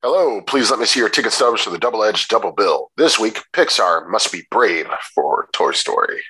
Hello, please let me see your ticket stubs for the double edged double bill. This week, Pixar must be brave for Toy Story.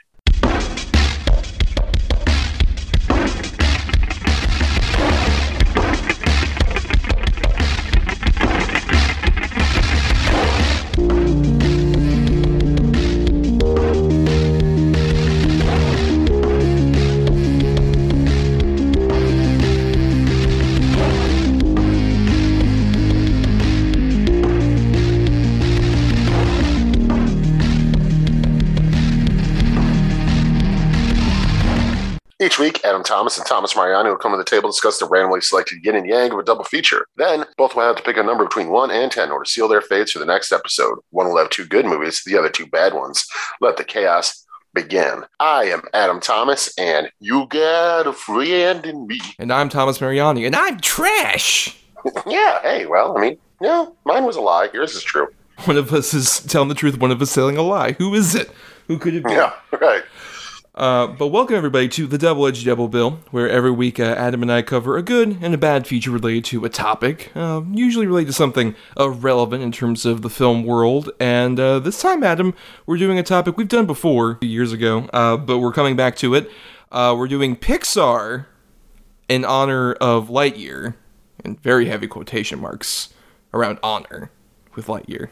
Each week, Adam Thomas and Thomas Mariani will come to the table to discuss the randomly selected yin and yang of a double feature. Then, both will have to pick a number between 1 and 10 in order to seal their fates for the next episode. One will have two good movies, the other two bad ones. Let the chaos begin. I am Adam Thomas, and you got a friend in me. And I'm Thomas Mariani, and I'm trash. yeah, hey, well, I mean, yeah, mine was a lie. Yours is true. One of us is telling the truth, one of us is telling a lie. Who is it? Who could it be? Yeah, right. Uh, but welcome everybody to the Double Edged Double Bill, where every week uh, Adam and I cover a good and a bad feature related to a topic, uh, usually related to something uh, relevant in terms of the film world. And uh, this time, Adam, we're doing a topic we've done before years ago, uh, but we're coming back to it. we're doing Pixar in honor of Lightyear, and very heavy quotation marks around honor with Lightyear.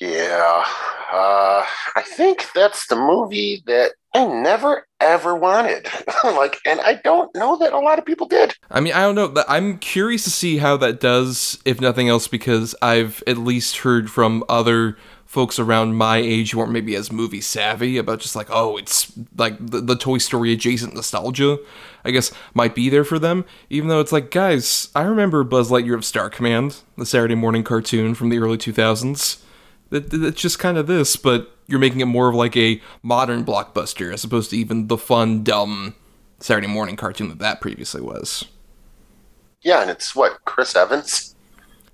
Yeah. Uh, I think that's the movie that I never ever wanted. like, and I don't know that a lot of people did. I mean, I don't know. I'm curious to see how that does, if nothing else, because I've at least heard from other folks around my age who aren't maybe as movie savvy about just like, oh, it's like the, the Toy Story adjacent nostalgia, I guess, might be there for them. Even though it's like, guys, I remember Buzz Lightyear of Star Command, the Saturday morning cartoon from the early 2000s it's just kind of this, but you're making it more of like a modern blockbuster as opposed to even the fun, dumb Saturday morning cartoon that that previously was. Yeah, and it's what Chris Evans.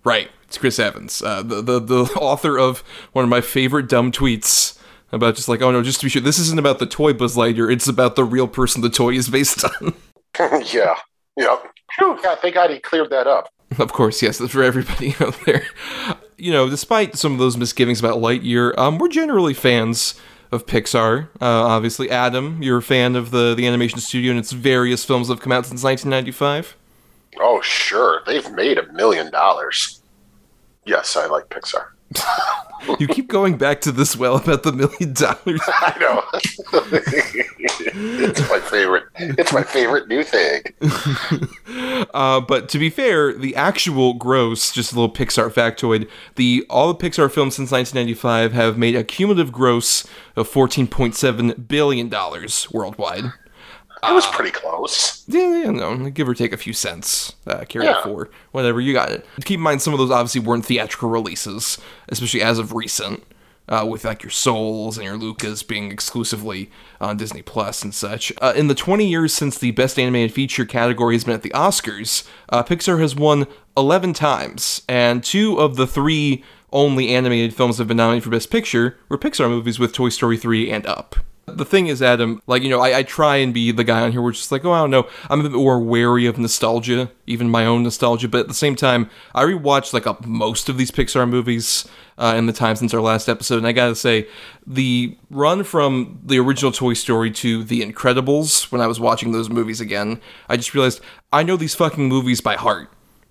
Right, it's Chris Evans, uh, the the the author of one of my favorite dumb tweets about just like, oh no, just to be sure, this isn't about the toy Buzz Lightyear. It's about the real person the toy is based on. yeah, yep. Whew, yeah, thank God he cleared that up. Of course, yes, that's for everybody out there you know, despite some of those misgivings about Lightyear, um, we're generally fans of Pixar. Uh, obviously, Adam, you're a fan of the the animation studio and its various films that have come out since 1995. Oh, sure, they've made a million dollars. Yes, I like Pixar you keep going back to this well about the million dollars. I know. it's my favorite. It's my favorite new thing. Uh, but to be fair, the actual gross, just a little Pixar factoid, the all the Pixar films since 1995 have made a cumulative gross of 14.7 billion dollars worldwide. It was pretty close. Yeah, yeah, no, give or take a few cents. Uh, carry yeah. it forward, whatever you got it. Keep in mind, some of those obviously weren't theatrical releases, especially as of recent, uh, with like your Souls and your Lucas being exclusively on Disney Plus and such. Uh, in the 20 years since the Best Animated Feature category has been at the Oscars, uh, Pixar has won 11 times, and two of the three only animated films that have been nominated for Best Picture were Pixar movies with Toy Story 3 and Up. The thing is, Adam, like, you know, I, I try and be the guy on here it's just like, oh, I don't know. I'm a bit more wary of nostalgia, even my own nostalgia. But at the same time, I rewatched, like, most of these Pixar movies uh, in the time since our last episode. And I gotta say, the run from the original Toy Story to The Incredibles, when I was watching those movies again, I just realized I know these fucking movies by heart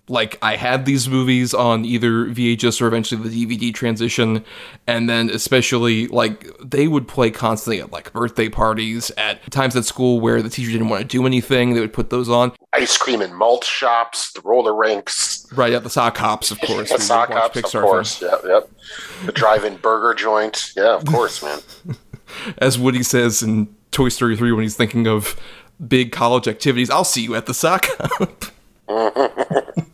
like I had these movies on either VHS or eventually the DVD transition, and then especially like they would play constantly at like birthday parties, at times at school where the teacher didn't want to do anything, they would put those on. Ice cream and malt shops, the roller rinks, right at the sock hops, of course. the sock hops, Pixar of course. Yep, yep. The drive-in burger joint, yeah, of course, man. As Woody says in Toy Story three when he's thinking of big college activities, I'll see you at the sock hop.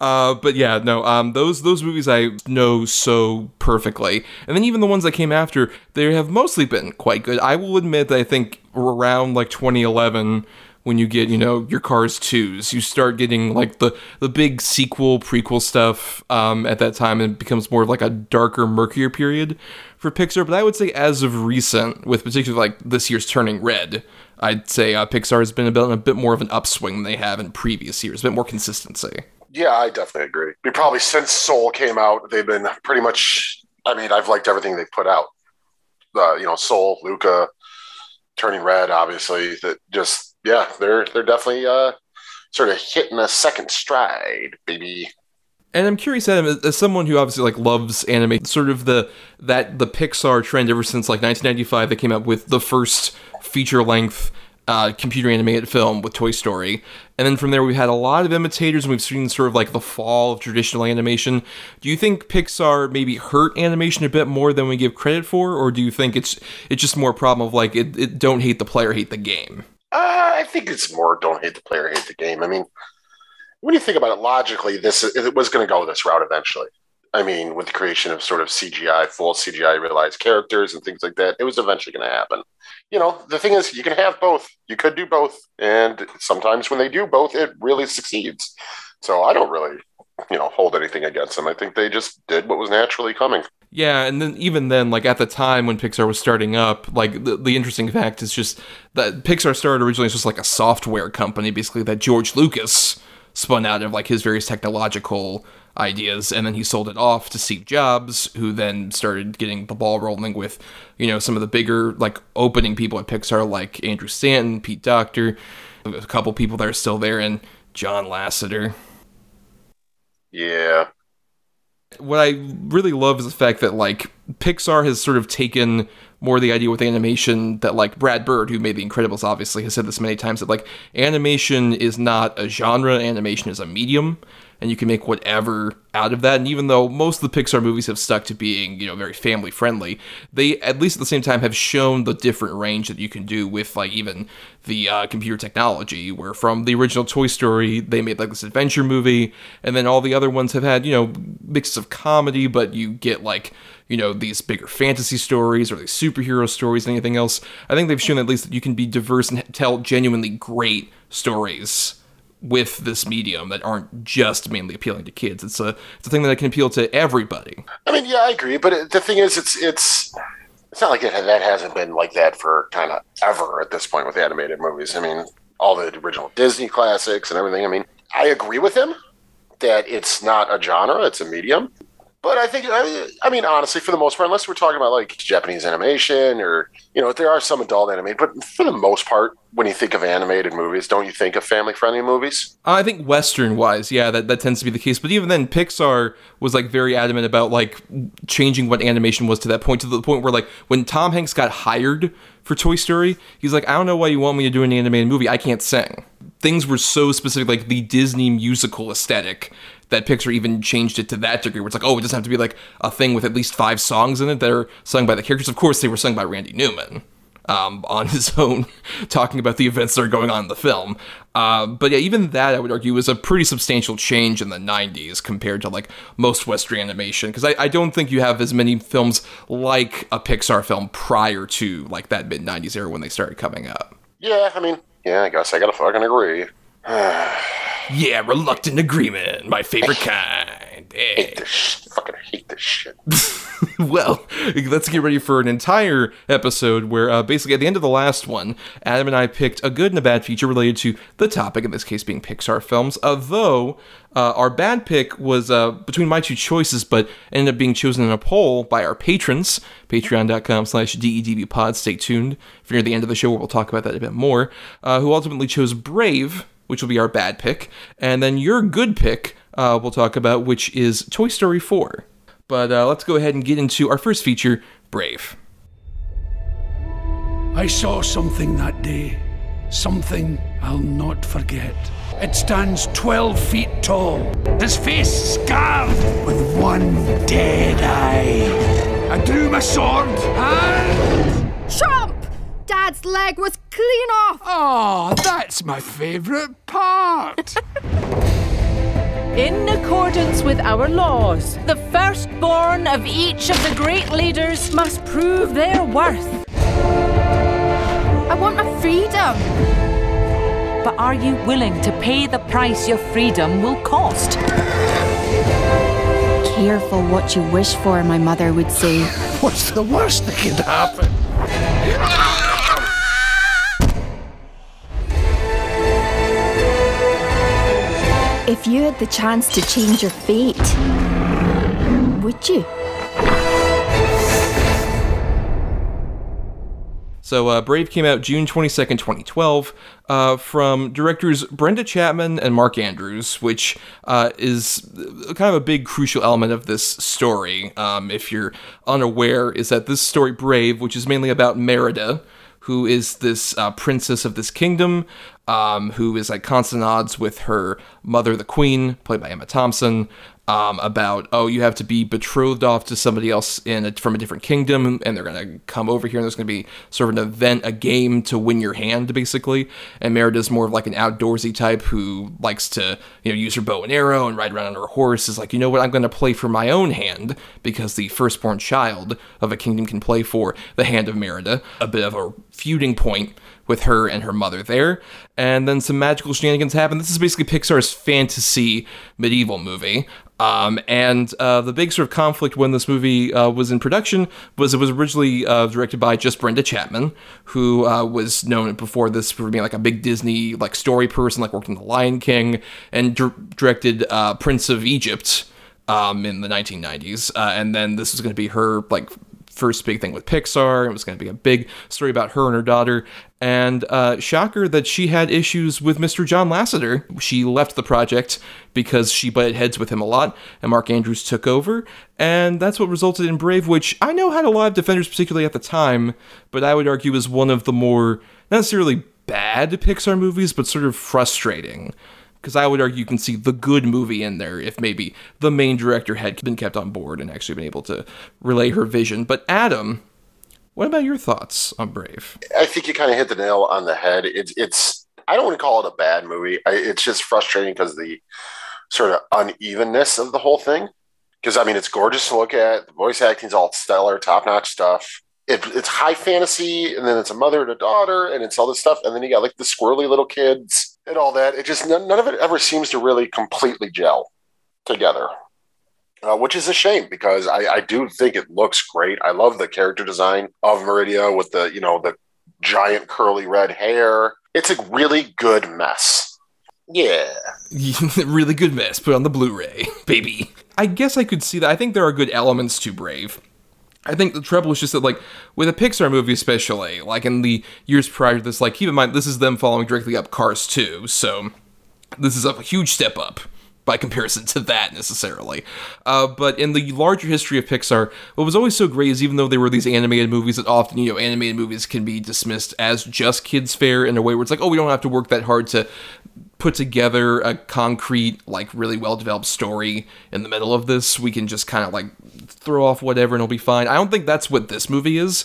Uh, but yeah, no, um, those those movies I know so perfectly, and then even the ones that came after, they have mostly been quite good. I will admit that I think around like 2011 when you get you know your cars twos you start getting like the the big sequel prequel stuff um, at that time and it becomes more of like a darker murkier period for pixar. But i would say as of recent with particularly like this year's turning red i'd say uh, pixar has been a bit, a bit more of an upswing than they have in previous years a bit more consistency Yeah, I definitely agree. Mean, probably since Soul came out, they've been pretty much. I mean, I've liked everything they've put out. Uh, you know, Soul, Luca, Turning Red, obviously. That just yeah, they're they're definitely uh, sort of hitting a second stride, baby. And I'm curious, Adam, as someone who obviously like loves anime, sort of the that the Pixar trend ever since like 1995, they came out with the first feature length uh, computer animated film with Toy Story. And then from there, we've had a lot of imitators and we've seen sort of like the fall of traditional animation. Do you think Pixar maybe hurt animation a bit more than we give credit for? Or do you think it's it's just more a problem of like, it, it don't hate the player, hate the game? Uh, I think it's more don't hate the player, hate the game. I mean, when you think about it logically, this it was going to go this route eventually. I mean, with the creation of sort of CGI, full CGI realized characters and things like that, it was eventually going to happen you know, the thing is, you can have both. You could do both, and sometimes when they do both, it really succeeds. So I don't really, you know, hold anything against them. I think they just did what was naturally coming. Yeah, and then even then, like at the time when Pixar was starting up, like the, the interesting fact is just that Pixar started originally as just like a software company, basically that George Lucas spun out of like his various technological ideas and then he sold it off to Steve Jobs who then started getting the ball rolling with you know some of the bigger like opening people at Pixar like Andrew Stanton, Pete Docter, a couple people that are still there and John Lasseter. Yeah. What I really love is the fact that like Pixar has sort of taken more the idea with animation that like Brad Bird, who made The Incredibles, obviously has said this many times that like animation is not a genre, animation is a medium and you can make whatever out of that. And even though most of the Pixar movies have stuck to being, you know, very family friendly, they at least at the same time have shown the different range that you can do with like even the uh, computer technology. Where from the original Toy Story, they made like this adventure movie, and then all the other ones have had, you know, mixes of comedy, but you get like you know these bigger fantasy stories or these superhero stories and anything else i think they've shown at least that you can be diverse and tell genuinely great stories with this medium that aren't just mainly appealing to kids. It's a it's a thing that can appeal to everybody. I mean, yeah, I agree, but it, the thing is, it's it's it's not like it, that hasn't been like that for kind of ever at this point with animated movies. I mean, all the original Disney classics and everything. I mean, I agree with him that it's not a genre; it's a medium. But I think, I mean, honestly, for the most part, unless we're talking about like Japanese animation or, you know, there are some adult animated, but for the most part, when you think of animated movies, don't you think of family friendly movies? I think Western wise, yeah, that, that tends to be the case. But even then, Pixar was like very adamant about like changing what animation was to that point, to the point where like when Tom Hanks got hired for Toy Story, he's like, I don't know why you want me to do an animated movie. I can't sing. Things were so specific, like the Disney musical aesthetic, that Pixar even changed it to that degree, where it's like, oh, it doesn't have to be like a thing with at least five songs in it that are sung by the characters. Of course, they were sung by Randy Newman. Um, on his own, talking about the events that are going on in the film. Uh, but yeah, even that I would argue was a pretty substantial change in the 90s compared to like most Western animation. Because I, I don't think you have as many films like a Pixar film prior to like that mid 90s era when they started coming up. Yeah, I mean, yeah, I guess I gotta fucking agree. Yeah, reluctant agreement, my favorite kind. Hey. Hate this sh- fucking hate this shit. well, let's get ready for an entire episode where uh, basically at the end of the last one, Adam and I picked a good and a bad feature related to the topic, in this case being Pixar films. Although uh, our bad pick was uh, between my two choices, but ended up being chosen in a poll by our patrons, patreon.com slash dedbpod. Stay tuned for near the end of the show where we'll talk about that a bit more, uh, who ultimately chose Brave which will be our bad pick, and then your good pick uh, we'll talk about, which is Toy Story 4. But uh, let's go ahead and get into our first feature, Brave. I saw something that day, something I'll not forget. It stands 12 feet tall, his face scarred with one dead eye. I drew my sword and. Chomp! Dad's leg was clean off! Oh, that's my favourite part! In accordance with our laws, the firstborn of each of the great leaders must prove their worth. I want my freedom! But are you willing to pay the price your freedom will cost? Careful what you wish for, my mother would say. What's the worst that could happen? If you had the chance to change your fate, would you? So, uh, Brave came out June 22nd, 2012, uh, from directors Brenda Chapman and Mark Andrews, which uh, is kind of a big crucial element of this story. Um, if you're unaware, is that this story, Brave, which is mainly about Merida, who is this uh, princess of this kingdom, um, who is at constant odds with her mother, the queen, played by Emma Thompson um, about oh you have to be betrothed off to somebody else in a, from a different kingdom and they're gonna come over here and there's gonna be sort of an event a game to win your hand basically. And Merida's more of like an outdoorsy type who likes to you know use her bow and arrow and ride around on her horse is like you know what I'm gonna play for my own hand because the firstborn child of a kingdom can play for the hand of Merida. A bit of a feuding point with her and her mother there. And then some magical shenanigans happen. This is basically Pixar's fantasy medieval movie. Um, and uh, the big sort of conflict when this movie uh, was in production was it was originally uh, directed by just Brenda Chapman, who uh, was known before this for being like a big Disney like story person, like worked in The Lion King, and directed uh, Prince of Egypt um, in the 1990s. Uh, and then this was going to be her like first big thing with Pixar. It was going to be a big story about her and her daughter. And uh, shocker that she had issues with Mr. John Lasseter. She left the project because she butted heads with him a lot, and Mark Andrews took over. And that's what resulted in Brave, which I know had a lot of defenders, particularly at the time, but I would argue is one of the more, not necessarily bad Pixar movies, but sort of frustrating because I would argue you can see the good movie in there if maybe the main director had been kept on board and actually been able to relay her vision. But Adam, what about your thoughts on Brave? I think you kind of hit the nail on the head. It's it's I don't want to call it a bad movie. I, it's just frustrating because the sort of unevenness of the whole thing. Because I mean, it's gorgeous to look at. The voice acting's all stellar, top notch stuff. It, it's high fantasy, and then it's a mother and a daughter, and it's all this stuff, and then you got like the squirrely little kids and all that. It just none, none of it ever seems to really completely gel together, uh, which is a shame because I, I do think it looks great. I love the character design of Merida with the you know the giant curly red hair. It's a really good mess. Yeah. really good mess. Put on the Blu-ray, baby. I guess I could see that. I think there are good elements to Brave. I think the trouble is just that, like, with a Pixar movie, especially, like in the years prior to this, like, keep in mind, this is them following directly up Cars 2, so this is a huge step up by comparison to that necessarily. Uh, but in the larger history of Pixar, what was always so great is even though there were these animated movies that often, you know, animated movies can be dismissed as just kids' fare in a way where it's like, oh, we don't have to work that hard to put together a concrete, like really well developed story in the middle of this. We can just kind of like throw off whatever and it'll be fine. I don't think that's what this movie is,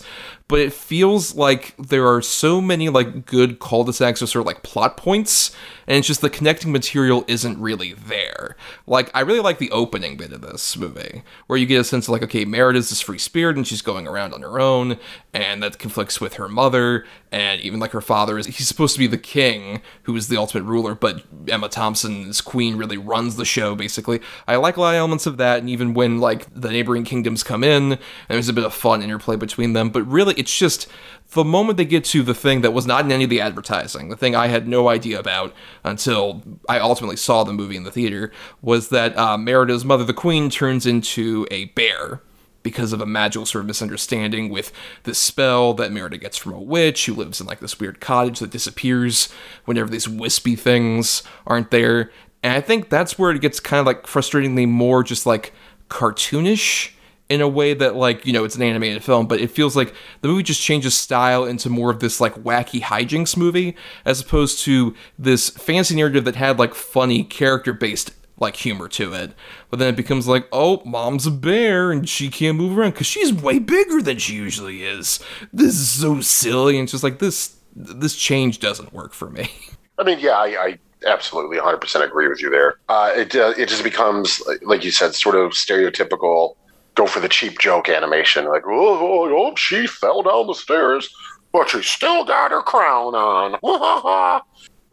but it feels like there are so many like good cul-de-sacs or sort of like plot points and it's just the connecting material isn't really there. Like i really like the opening bit of this movie where you get a sense of like okay Merida's this free spirit and she's going around on her own and that conflicts with her mother and even like her father is he's supposed to be the king who is the ultimate ruler but emma thompson's queen really runs the show basically. I like a lot of elements of that and even when like the neighboring kingdoms come in and there's a bit of fun interplay between them but really it's just the moment they get to the thing that was not in any of the advertising, the thing I had no idea about until I ultimately saw the movie in the theater, was that uh, Merida's mother, the queen, turns into a bear because of a magical sort of misunderstanding with the spell that Merida gets from a witch who lives in like this weird cottage that disappears whenever these wispy things aren't there. And I think that's where it gets kind of like frustratingly more just like cartoonish in a way that like you know it's an animated film but it feels like the movie just changes style into more of this like wacky hijinks movie as opposed to this fancy narrative that had like funny character based like humor to it. But then it becomes like oh mom's a bear and she can't move around because she's way bigger than she usually is. This is so silly and it's just like this this change doesn't work for me. I mean yeah i, I absolutely 100% agree with you there. Uh, it, uh, it just becomes like you said sort of stereotypical go for the cheap joke animation, like oh, oh, oh she fell down the stairs, but she still got her crown on.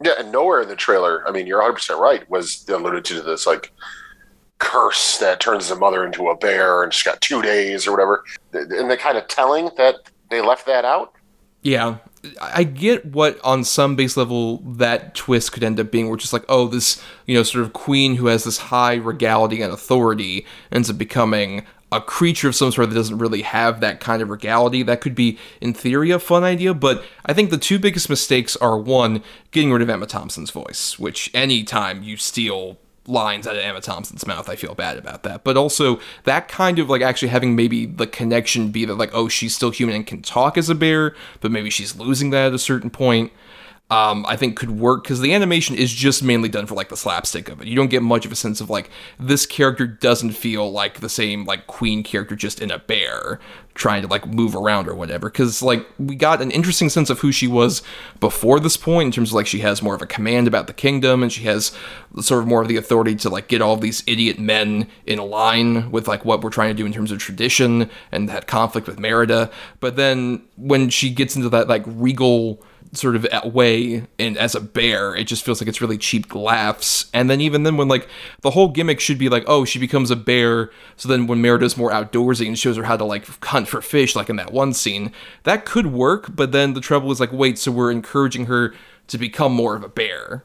yeah, and nowhere in the trailer, I mean, you're 100 percent right, was alluded to this like curse that turns the mother into a bear, and she's got two days or whatever. And they kind of telling that they left that out. Yeah, I get what on some base level that twist could end up being, where just like, oh, this you know sort of queen who has this high regality and authority ends up becoming a creature of some sort that doesn't really have that kind of regality. That could be, in theory, a fun idea, but I think the two biggest mistakes are one, getting rid of Emma Thompson's voice, which anytime you steal lines out of Emma Thompson's mouth, I feel bad about that. But also that kind of like actually having maybe the connection be that like, oh, she's still human and can talk as a bear, but maybe she's losing that at a certain point um, I think could work because the animation is just mainly done for like the slapstick of it. You don't get much of a sense of like this character doesn't feel like the same like queen character just in a bear trying to like move around or whatever. Because like we got an interesting sense of who she was before this point in terms of like she has more of a command about the kingdom and she has sort of more of the authority to like get all these idiot men in line with like what we're trying to do in terms of tradition and that conflict with Merida. But then when she gets into that like regal sort of way and as a bear it just feels like it's really cheap laughs. And then even then when like the whole gimmick should be like oh she becomes a bear. So then when Merida's more outdoorsy and shows her how to like hunt for fish like in that one scene that could work but then the trouble is like wait so we're encouraging her to become more of a bear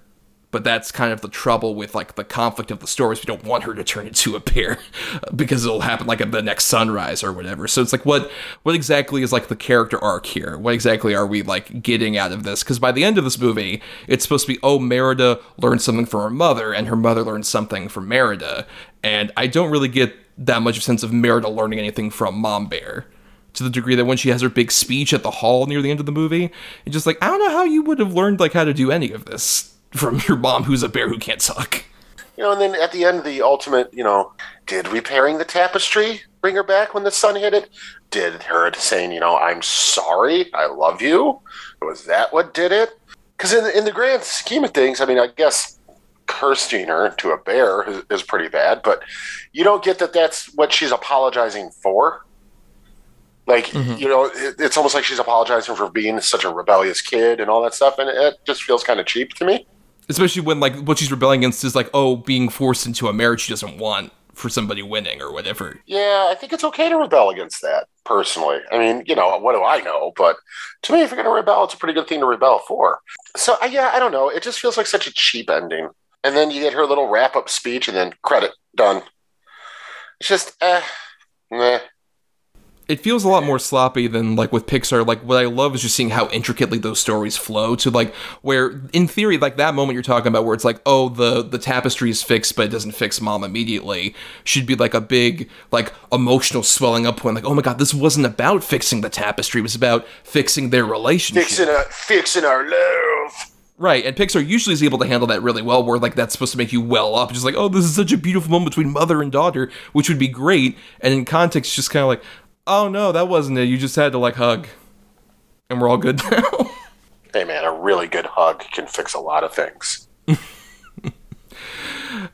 but that's kind of the trouble with like the conflict of the stories. We don't want her to turn into a bear because it'll happen like at the next sunrise or whatever. So it's like what what exactly is like the character arc here? What exactly are we like getting out of this? Because by the end of this movie, it's supposed to be oh Merida learned something from her mother and her mother learned something from Merida, and I don't really get that much of a sense of Merida learning anything from Mom Bear to the degree that when she has her big speech at the hall near the end of the movie, it's just like I don't know how you would have learned like how to do any of this from your mom who's a bear who can't suck. You know, and then at the end, the ultimate, you know, did repairing the tapestry bring her back when the sun hit it? Did her saying, you know, I'm sorry, I love you? Was that what did it? Because in, in the grand scheme of things, I mean, I guess cursing her to a bear is, is pretty bad, but you don't get that that's what she's apologizing for. Like, mm-hmm. you know, it, it's almost like she's apologizing for being such a rebellious kid and all that stuff, and it just feels kind of cheap to me especially when like what she's rebelling against is like oh being forced into a marriage she doesn't want for somebody winning or whatever. Yeah, I think it's okay to rebel against that personally. I mean, you know, what do I know? But to me, if you're going to rebel, it's a pretty good thing to rebel for. So, uh, yeah, I don't know. It just feels like such a cheap ending. And then you get her little wrap up speech and then credit done. It's just, eh, meh it feels a lot more sloppy than like with Pixar. Like what I love is just seeing how intricately those stories flow to like where in theory like that moment you're talking about where it's like oh the the tapestry is fixed but it doesn't fix mom immediately should be like a big like emotional swelling up point. Like oh my god this wasn't about fixing the tapestry. It was about fixing their relationship. Fixing a, fixing our love. Right, and Pixar usually is able to handle that really well, where like that's supposed to make you well up, just like, oh, this is such a beautiful moment between mother and daughter, which would be great. And in context, just kind of like, oh no, that wasn't it. You just had to like hug, and we're all good now. hey man, a really good hug can fix a lot of things.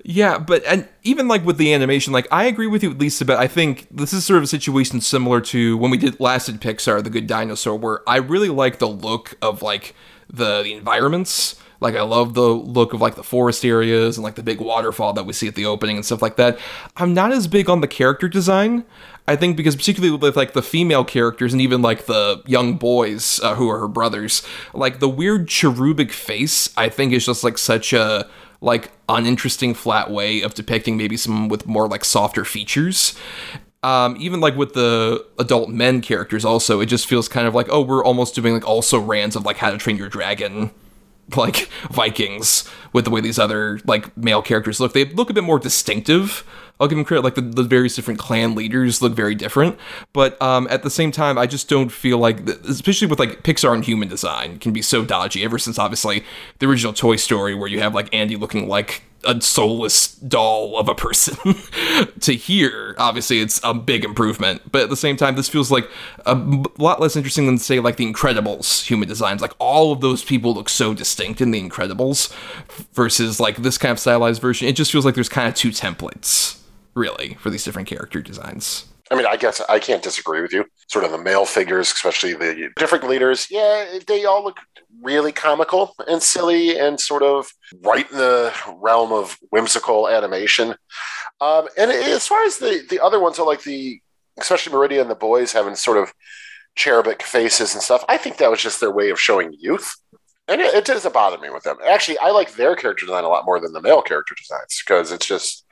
yeah, but and even like with the animation, like I agree with you at least about. I think this is sort of a situation similar to when we did last at Pixar, The Good Dinosaur, where I really like the look of like the, the environments. Like I love the look of like the forest areas and like the big waterfall that we see at the opening and stuff like that. I'm not as big on the character design. I think because particularly with like the female characters and even like the young boys uh, who are her brothers, like the weird cherubic face, I think is just like such a like uninteresting flat way of depicting maybe someone with more like softer features. Um, even like with the adult men characters, also it just feels kind of like oh we're almost doing like also rans of like How to Train Your Dragon like Vikings with the way these other like male characters look. They look a bit more distinctive I'll give them credit. Like the, the various different clan leaders look very different, but um, at the same time, I just don't feel like, especially with like Pixar and human design, can be so dodgy. Ever since obviously the original Toy Story, where you have like Andy looking like a soulless doll of a person to here obviously it's a big improvement but at the same time this feels like a lot less interesting than say like the incredibles human designs like all of those people look so distinct in the incredibles versus like this kind of stylized version it just feels like there's kind of two templates really, for these different character designs. I mean, I guess I can't disagree with you. Sort of the male figures, especially the different leaders, yeah, they all look really comical and silly and sort of right in the realm of whimsical animation. Um, and as far as the, the other ones are like the, especially Meridian and the boys having sort of cherubic faces and stuff. I think that was just their way of showing youth. And it, it doesn't bother me with them. Actually, I like their character design a lot more than the male character designs because it's just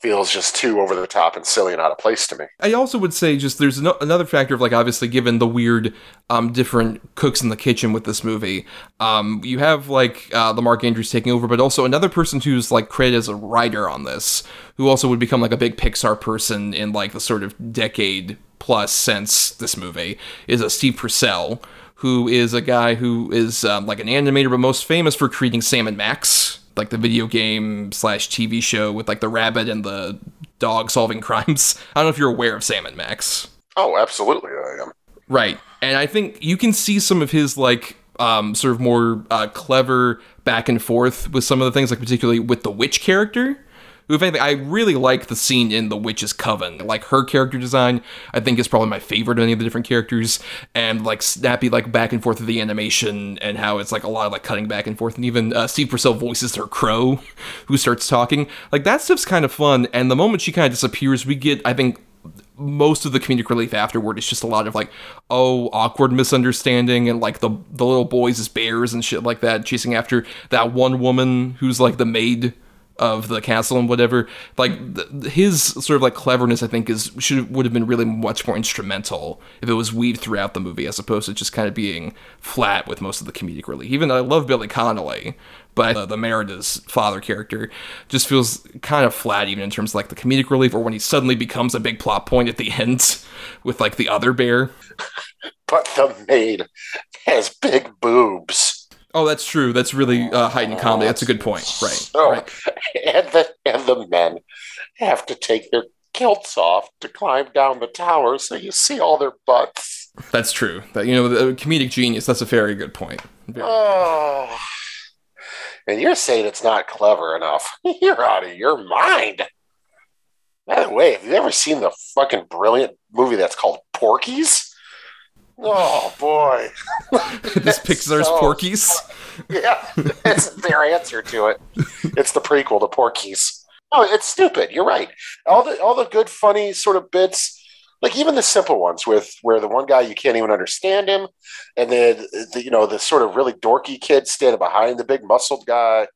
feels just too over the top and silly and out of place to me. I also would say just there's no, another factor of like obviously given the weird um, different cooks in the kitchen with this movie, um, you have like uh, the Mark Andrews taking over, but also another person who's like credited as a writer on this, who also would become like a big Pixar person in like the sort of decade plus since this movie is a Steve Purcell. Who is a guy who is um, like an animator, but most famous for creating Sam and Max, like the video game slash TV show with like the rabbit and the dog solving crimes. I don't know if you're aware of Sam and Max. Oh, absolutely, I am. Right, and I think you can see some of his like um, sort of more uh, clever back and forth with some of the things, like particularly with the witch character. If anything, I really like the scene in The Witch's Coven. Like her character design, I think is probably my favorite of any of the different characters, and like snappy like back and forth of the animation and how it's like a lot of like cutting back and forth, and even uh, Steve Purcell voices her crow, who starts talking. Like that stuff's kind of fun. And the moment she kind of disappears, we get I think most of the comedic relief afterward is just a lot of like oh awkward misunderstanding and like the the little boys as bears and shit like that chasing after that one woman who's like the maid of the castle and whatever like th- his sort of like cleverness i think is should would have been really much more instrumental if it was weaved throughout the movie as opposed to just kind of being flat with most of the comedic relief even though i love billy connolly but uh, the Merida's father character just feels kind of flat, even in terms of like the comedic relief, or when he suddenly becomes a big plot point at the end with like the other bear. But the maid has big boobs. Oh, that's true. That's really uh, heightened comedy. That's a good point. Right. Oh, right. and the and the men have to take their kilts off to climb down the tower, so you see all their butts. That's true. That you know, the comedic genius. That's a very good point. Very- Oh, and you're saying it's not clever enough? You're out of your mind. By the way, have you ever seen the fucking brilliant movie that's called Porky's? Oh boy, this Pixar's so- Porky's. yeah, it's their answer to it. It's the prequel to Porky's. Oh, it's stupid. You're right. All the all the good, funny sort of bits, like even the simple ones with where the one guy you can't even understand him, and then the, you know the sort of really dorky kid standing behind the big muscled guy,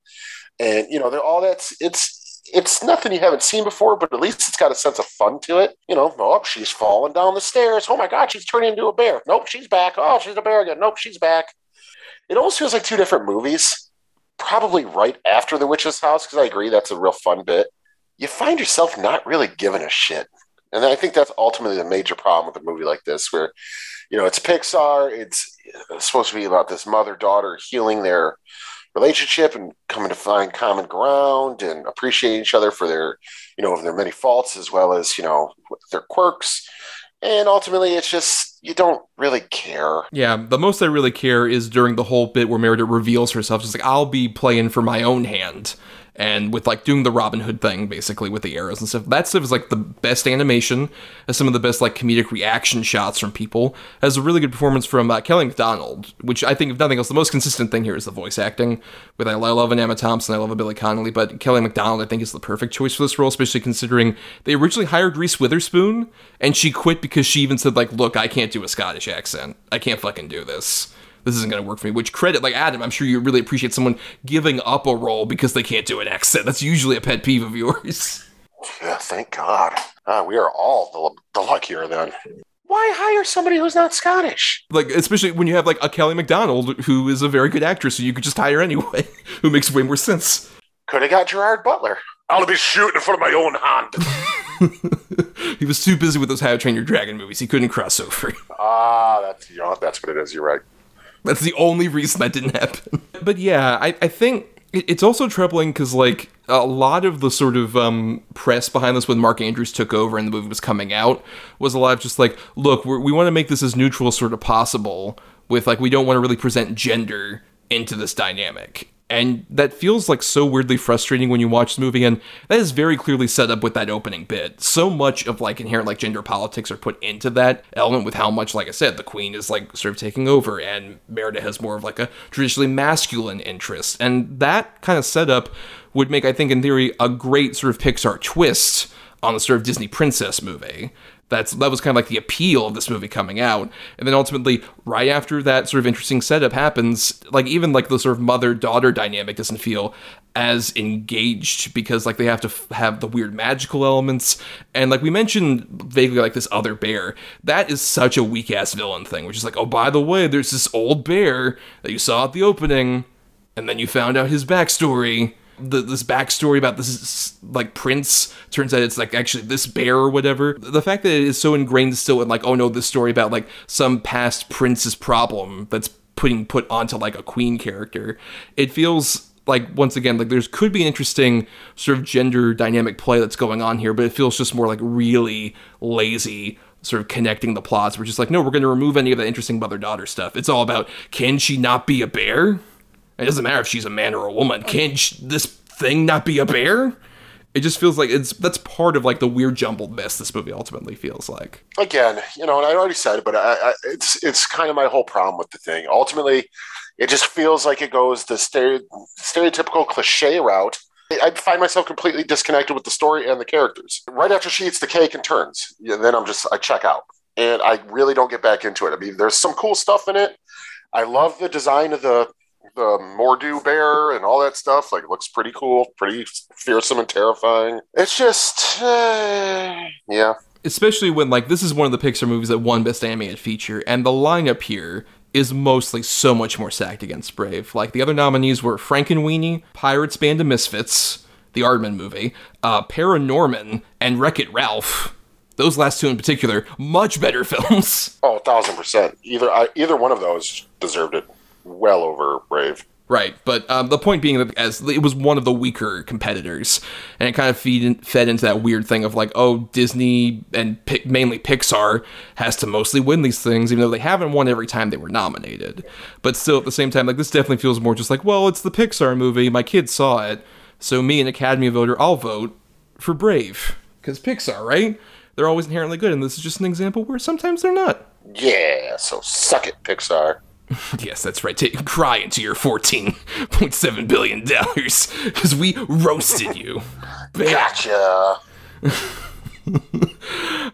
and you know they're all that's it's it's nothing you haven't seen before, but at least it's got a sense of fun to it. You know, oh, she's falling down the stairs. Oh my God, she's turning into a bear. Nope, she's back. Oh, she's a bear again. Nope, she's back. It almost feels like two different movies, probably right after The Witch's House, because I agree that's a real fun bit. You find yourself not really giving a shit. And I think that's ultimately the major problem with a movie like this, where, you know, it's Pixar, it's supposed to be about this mother daughter healing their relationship and coming to find common ground and appreciate each other for their, you know, of their many faults as well as, you know, their quirks. And ultimately, it's just, you don't really care. Yeah, the most I really care is during the whole bit where Merida reveals herself. She's like, I'll be playing for my own hand. And with like doing the Robin Hood thing, basically with the arrows and stuff. That stuff is like the best animation, has some of the best like comedic reaction shots from people. Has a really good performance from uh, Kelly Macdonald, which I think, if nothing else, the most consistent thing here is the voice acting. With I love an Emma Thompson, I love a Billy Connolly, but Kelly Macdonald I think is the perfect choice for this role, especially considering they originally hired Reese Witherspoon, and she quit because she even said like, "Look, I can't do a Scottish accent. I can't fucking do this." This isn't going to work for me. Which credit, like Adam, I'm sure you really appreciate someone giving up a role because they can't do an accent. That's usually a pet peeve of yours. Yeah, thank God. Ah, we are all the, the luckier then. Why hire somebody who's not Scottish? Like, especially when you have like a Kelly Macdonald who is a very good actress, who you could just hire anyway, who makes way more sense. Could have got Gerard Butler. I'll be shooting for my own hand. he was too busy with those How to Train Your Dragon movies. He couldn't cross over. ah, that's you know, that's what it is. You're right. That's the only reason that didn't happen. But yeah, I, I think it's also troubling because like a lot of the sort of um, press behind this when Mark Andrews took over and the movie was coming out was a lot of just like, look, we want to make this as neutral as sort of possible. With like, we don't want to really present gender into this dynamic. And that feels like so weirdly frustrating when you watch the movie, and that is very clearly set up with that opening bit. So much of like inherent like gender politics are put into that element with how much, like I said, the queen is like sort of taking over, and Merida has more of like a traditionally masculine interest, and that kind of setup would make, I think, in theory, a great sort of Pixar twist on the sort of Disney princess movie. That's that was kind of like the appeal of this movie coming out. And then ultimately, right after that sort of interesting setup happens, like even like the sort of mother daughter dynamic doesn't feel as engaged because like they have to f- have the weird magical elements. And like we mentioned vaguely like this other bear. That is such a weak ass villain thing which is like oh by the way there's this old bear that you saw at the opening and then you found out his backstory the, this backstory about this like prince turns out it's like actually this bear or whatever. The fact that it is so ingrained still in like oh no this story about like some past prince's problem that's putting put onto like a queen character it feels like once again like there's could be an interesting sort of gender dynamic play that's going on here but it feels just more like really lazy sort of connecting the plots. We're just like no we're going to remove any of the interesting mother daughter stuff. It's all about can she not be a bear it doesn't matter if she's a man or a woman can sh- this thing not be a bear it just feels like it's that's part of like the weird jumbled mess this movie ultimately feels like again you know and i already said it but I, I, it's it's kind of my whole problem with the thing ultimately it just feels like it goes the stere- stereotypical cliche route. I find myself completely disconnected with the story and the characters. Right after she eats the cake and turns, yeah, then I'm just I check out, and I really don't get back into it. I mean, there's some cool stuff in it. I love the design of the the Mordu bear and all that stuff. Like, it looks pretty cool, pretty fearsome and terrifying. It's just, uh, yeah. Especially when like this is one of the Pixar movies that won Best Animated Feature, and the lineup here is mostly so much more sacked against Brave. Like the other nominees were Frankenweenie, Pirates Band of Misfits, the Aardman movie, uh, Paranorman, and Wreck It Ralph. Those last two in particular, much better films. Oh, a thousand percent. Either I, either one of those deserved it well over Brave. Right, but um, the point being that as it was one of the weaker competitors, and it kind of feed in, fed into that weird thing of like, oh, Disney and mainly Pixar has to mostly win these things, even though they haven't won every time they were nominated. But still, at the same time, like this definitely feels more just like, well, it's the Pixar movie, my kids saw it, so me, an Academy voter, I'll vote for Brave because Pixar, right? They're always inherently good, and this is just an example where sometimes they're not. Yeah, so suck it, Pixar. yes, that's right. Take, cry into your $14.7 billion because we roasted you. Gotcha.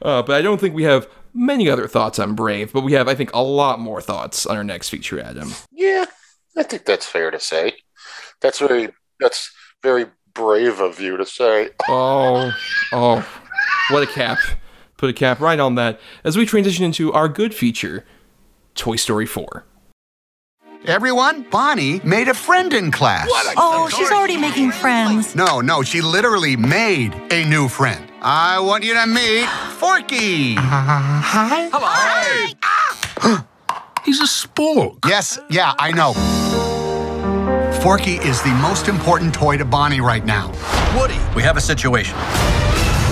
uh, but I don't think we have many other thoughts on Brave, but we have, I think, a lot more thoughts on our next feature, Adam. Yeah, I think that's fair to say. That's very, that's very brave of you to say. Oh, oh, what a cap. Put a cap right on that as we transition into our good feature, Toy Story 4. Everyone, Bonnie made a friend in class. Oh, she's already making friends. No, no, she literally made a new friend. I want you to meet Forky. Uh, hi. Hello. Hi. Ah. He's a spork. Yes, yeah, I know. Forky is the most important toy to Bonnie right now. Woody, we have a situation.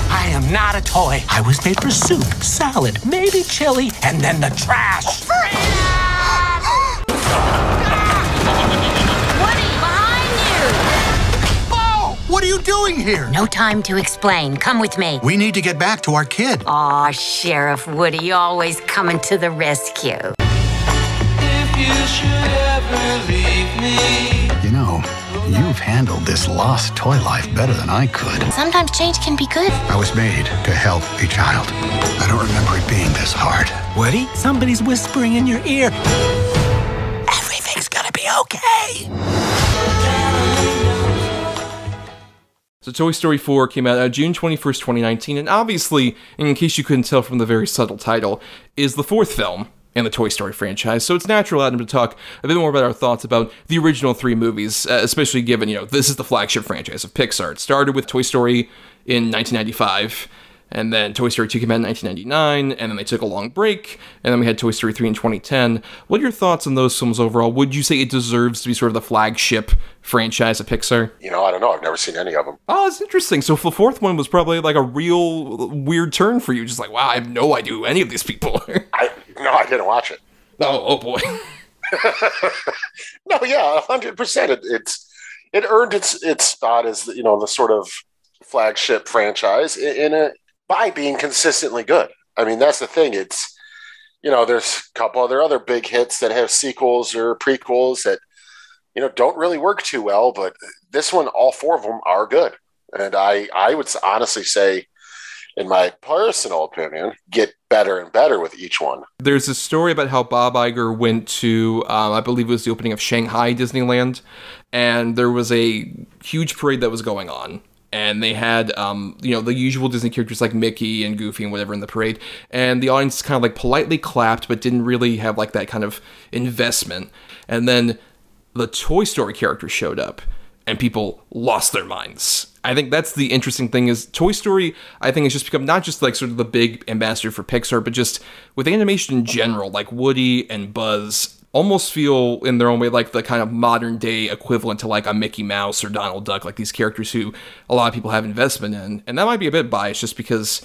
I am not a toy. I was made for soup, salad, maybe chili, and then the trash. Are you doing here? No time to explain. Come with me. We need to get back to our kid. Aw, Sheriff Woody, always coming to the rescue. You, you know, you've handled this lost toy life better than I could. Sometimes change can be good. I was made to help a child. I don't remember it being this hard. Woody, somebody's whispering in your ear. Everything's gonna be okay. So Toy Story 4 came out uh, June 21st, 2019, and obviously, in case you couldn't tell from the very subtle title, is the fourth film in the Toy Story franchise. So it's natural, Adam, to talk a bit more about our thoughts about the original three movies, uh, especially given, you know, this is the flagship franchise of Pixar. It started with Toy Story in 1995 and then Toy Story 2 came out in 1999, and then they took a long break, and then we had Toy Story 3 in 2010. What are your thoughts on those films overall? Would you say it deserves to be sort of the flagship franchise of Pixar? You know, I don't know. I've never seen any of them. Oh, it's interesting. So the fourth one was probably like a real weird turn for you. Just like, wow, I have no idea who any of these people are. I no, I didn't watch it. Oh, oh boy. no, yeah, hundred percent. It, it's it earned its its spot as you know the sort of flagship franchise in a by being consistently good. I mean, that's the thing. It's, you know, there's a couple other other big hits that have sequels or prequels that, you know, don't really work too well, but this one, all four of them are good. And I, I would honestly say in my personal opinion, get better and better with each one. There's a story about how Bob Iger went to, um, I believe it was the opening of Shanghai Disneyland, and there was a huge parade that was going on. And they had, um, you know, the usual Disney characters like Mickey and Goofy and whatever in the parade. And the audience kind of like politely clapped, but didn't really have like that kind of investment. And then the Toy Story characters showed up and people lost their minds. I think that's the interesting thing is Toy Story, I think has just become not just like sort of the big ambassador for Pixar, but just with animation in general, like Woody and Buzz almost feel in their own way like the kind of modern day equivalent to like a Mickey Mouse or Donald Duck, like these characters who a lot of people have investment in. And that might be a bit biased just because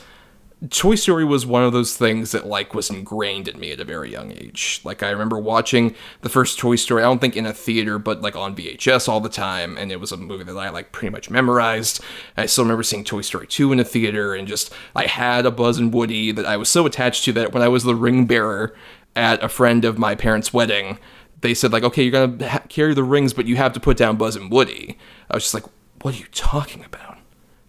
Toy Story was one of those things that like was ingrained in me at a very young age. Like I remember watching the first Toy Story, I don't think in a theater, but like on VHS all the time, and it was a movie that I like pretty much memorized. I still remember seeing Toy Story 2 in a theater and just I had a Buzz and Woody that I was so attached to that when I was the ring bearer at a friend of my parents' wedding, they said like, "Okay, you're to ha- carry the rings, but you have to put down Buzz and Woody." I was just like, "What are you talking about?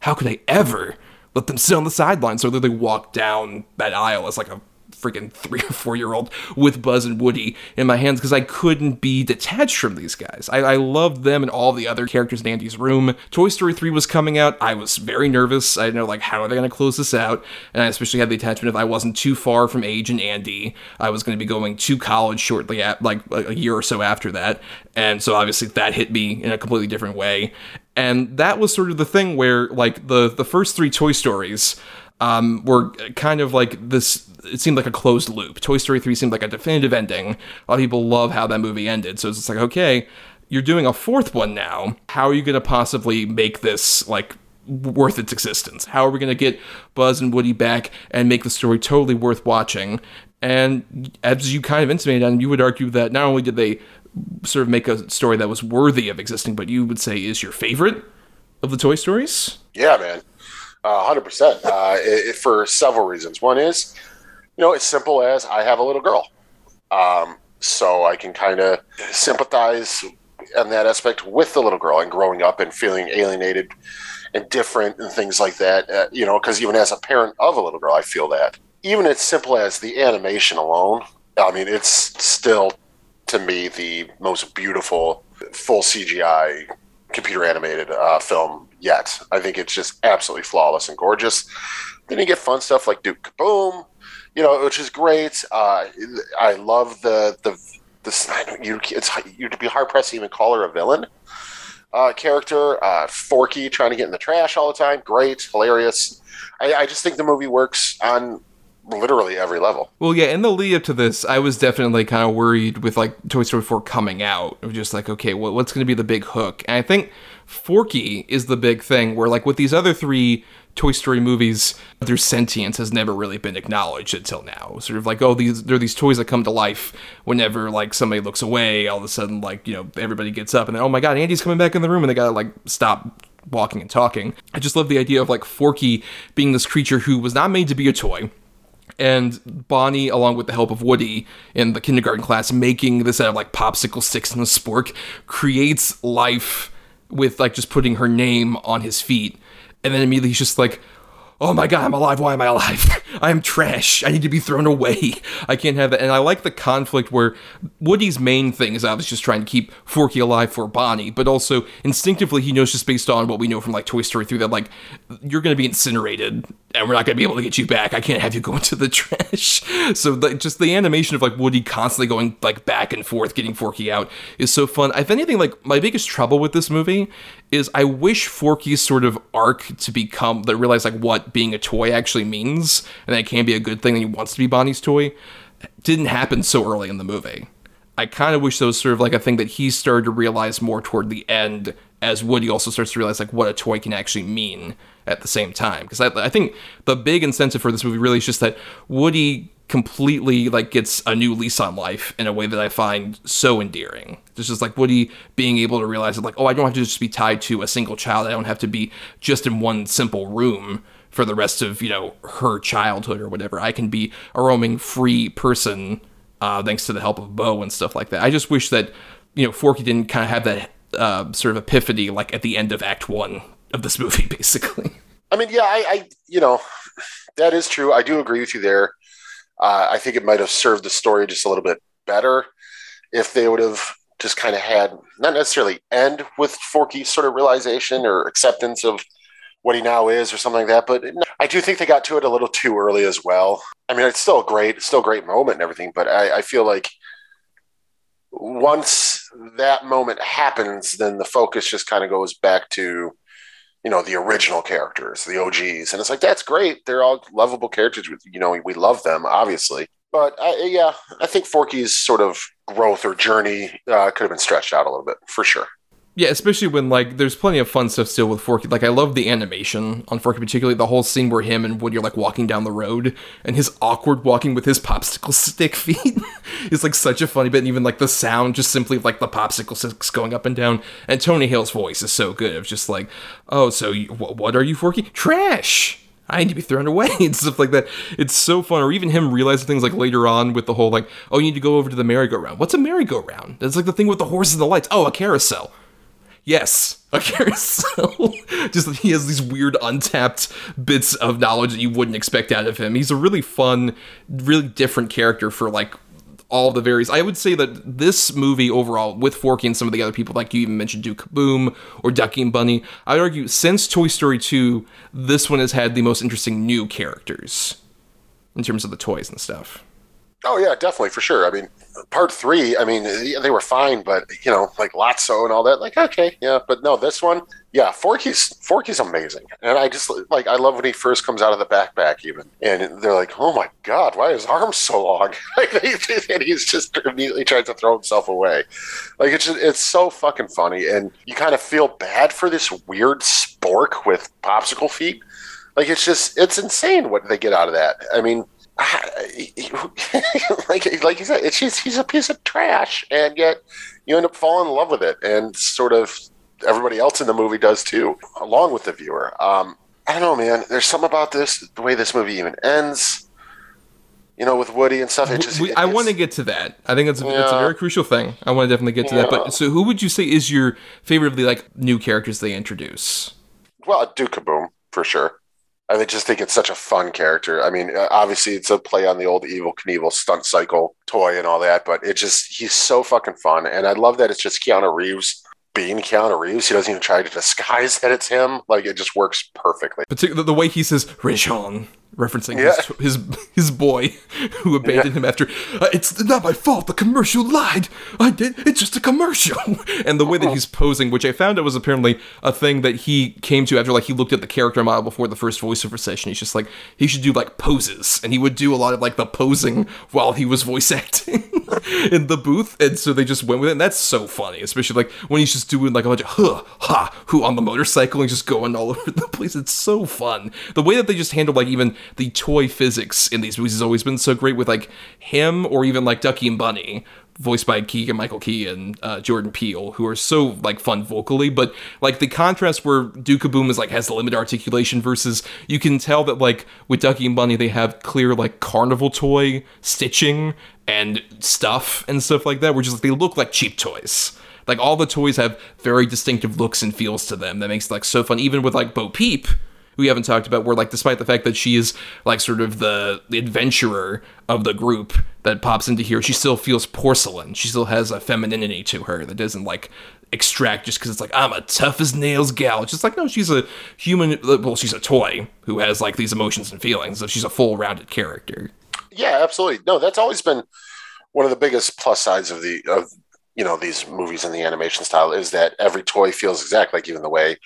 How could I ever?" let them sit on the sidelines. So they walk down that aisle as like a freaking three or four year old with Buzz and Woody in my hands because I couldn't be detached from these guys. I, I loved them and all the other characters in Andy's room. Toy Story 3 was coming out. I was very nervous. I know, like, how are they going to close this out? And I especially had the attachment if I wasn't too far from age and Andy, I was going to be going to college shortly at like a year or so after that. And so obviously that hit me in a completely different way. And that was sort of the thing where, like, the, the first three Toy Stories um, were kind of like this. It seemed like a closed loop. Toy Story 3 seemed like a definitive ending. A lot of people love how that movie ended. So it's just like, okay, you're doing a fourth one now. How are you going to possibly make this like worth its existence? How are we going to get Buzz and Woody back and make the story totally worth watching? And as you kind of intimated, and you would argue that not only did they sort of make a story that was worthy of existing, but you would say is your favorite of the Toy Stories? Yeah, man, hundred uh, percent. Uh, for several reasons. One is, you know, as simple as I have a little girl, um, so I can kind of sympathize in that aspect with the little girl and growing up and feeling alienated and different and things like that. Uh, you know, because even as a parent of a little girl, I feel that. Even as simple as the animation alone, I mean, it's still to me the most beautiful full CGI computer animated uh, film yet. I think it's just absolutely flawless and gorgeous. Then you get fun stuff like Duke Caboom, you know, which is great. Uh, I love the the the you it's you'd be hard pressed to even call her a villain. Uh, character uh, Forky trying to get in the trash all the time, great, hilarious. I, I just think the movie works on literally every level. Well, yeah, in the lead up to this, I was definitely kind of worried with like Toy Story 4 coming out. Was just like, okay, well, what's going to be the big hook? And I think Forky is the big thing where like with these other three Toy Story movies, their sentience has never really been acknowledged until now. Sort of like, oh, these they're these toys that come to life whenever like somebody looks away. All of a sudden, like you know, everybody gets up and then, oh my god, Andy's coming back in the room, and they gotta like stop walking and talking. I just love the idea of like Forky being this creature who was not made to be a toy and Bonnie, along with the help of Woody in the kindergarten class, making this out of like popsicle sticks and a spork, creates life with like just putting her name on his feet. And then immediately he's just like, oh my god, I'm alive. Why am I alive? I am trash. I need to be thrown away. I can't have that. And I like the conflict where Woody's main thing is obviously just trying to keep Forky alive for Bonnie, but also instinctively he knows just based on what we know from like Toy Story 3 that like you're going to be incinerated and we're not going to be able to get you back. I can't have you go into the trash. so like just the animation of like Woody constantly going like back and forth getting Forky out is so fun. If anything, like my biggest trouble with this movie is I wish Forky's sort of arc to become that realize like what being a toy actually means and that it can be a good thing and he wants to be Bonnie's toy didn't happen so early in the movie. I kind of wish that was sort of like a thing that he started to realize more toward the end as Woody also starts to realize like what a toy can actually mean at the same time. Because I, I think the big incentive for this movie really is just that Woody completely like gets a new lease on life in a way that I find so endearing. It's just like Woody being able to realize that like, oh, I don't have to just be tied to a single child. I don't have to be just in one simple room for the rest of, you know, her childhood or whatever. I can be a roaming free person uh, thanks to the help of Bo and stuff like that. I just wish that, you know, Forky didn't kind of have that uh, sort of epiphany like at the end of Act One of this movie, basically. I mean, yeah, I, I you know, That is true. I do agree with you there. Uh, I think it might have served the story just a little bit better if they would have just kind of had not necessarily end with Forky's sort of realization or acceptance of what he now is or something like that. But I do think they got to it a little too early as well. I mean, it's still a great, it's still a great moment and everything, but I, I feel like once that moment happens, then the focus just kind of goes back to, you know, the original characters, the OGs. And it's like, that's great. They're all lovable characters. You know, we love them, obviously. But I, yeah, I think Forky's sort of growth or journey uh, could have been stretched out a little bit for sure. Yeah, especially when like there's plenty of fun stuff still with Forky. Like I love the animation on Forky, particularly the whole scene where him and Woody are like walking down the road and his awkward walking with his popsicle stick feet is like such a funny bit. And even like the sound, just simply like the popsicle sticks going up and down. And Tony Hale's voice is so good. It's just like, oh, so you, wh- what are you, Forky? Trash. I need to be thrown away and stuff like that. It's so fun. Or even him realizing things like later on with the whole like, oh, you need to go over to the merry-go-round. What's a merry-go-round? It's like the thing with the horses and the lights. Oh, a carousel. Yes, a carousel. Just he has these weird untapped bits of knowledge that you wouldn't expect out of him. He's a really fun, really different character for like all the various. I would say that this movie overall, with Forky and some of the other people, like you even mentioned Duke Boom or Ducky and Bunny, I would argue since Toy Story 2, this one has had the most interesting new characters in terms of the toys and stuff. Oh yeah, definitely for sure. I mean, part three. I mean, they were fine, but you know, like Lotso and all that. Like, okay, yeah, but no, this one, yeah, Forky's Forky's amazing, and I just like I love when he first comes out of the backpack, even, and they're like, oh my god, why is his arm so long? and he's just immediately tries to throw himself away. Like, it's just, it's so fucking funny, and you kind of feel bad for this weird spork with popsicle feet. Like, it's just it's insane what they get out of that. I mean like like you said, it's just, he's a piece of trash, and yet you end up falling in love with it, and sort of everybody else in the movie does too, along with the viewer. Um, I don't know, man. There's something about this, the way this movie even ends. You know, with Woody and stuff. It just. It, I want to get to that. I think it's a, Yeah. it's a very crucial thing. I want to definitely get to that. But so, who would you say is your favorite of the like new characters they introduce? Well, Duke Caboom for sure. I just think it's such a fun character. I mean, uh, obviously it's a play on the old Evel Knievel stunt cycle toy and all that, but it just he's so fucking fun, and I love that it's just Keanu Reeves being Keanu Reeves. He doesn't even try to disguise that it's him. Like it just works perfectly. Particularly the way he says "Rejean," referencing his, his his boy who abandoned him after. Uh, it's not my fault. The commercial lied. I did. It's just a commercial. and the way that he's posing, which I found out was apparently a thing that he came to after like he looked at the character model before the first voiceover session. He's just like he should do like poses, and he would do a lot of like the posing while he was voice acting in the booth. And so they just went with it, and that's so funny, especially like when he's just doing like a bunch of huh ha who on the motorcycle and just going all over the place. It's so fun. The way that they just handle like even the toy physics in these movies has always been so great with like him or even like Ducky and Bunny voiced by Keegan Michael Key and uh, Jordan Peele, who are so like fun vocally, but like the contrast where Duke Boom is like has limited articulation versus you can tell that like with Ducky and Bunny they have clear like carnival toy stitching and stuff and stuff like that, where just like they look like cheap toys. Like all the toys have very distinctive looks and feels to them that makes it like so fun. Even with like Bo Peep, who we haven't talked about, where like despite the fact that she is like sort of the, the adventurer of the group that pops into here, she still feels porcelain. She still has a femininity to her that doesn't like extract just because it's like I'm a tough as nails gal. It's just like no, she's a human. Well, she's a toy who has like these emotions and feelings. So she's a full rounded character. Yeah, absolutely. No, that's always been one of the biggest plus sides of the of you know these movies in the animation style is that every toy feels exact like even the way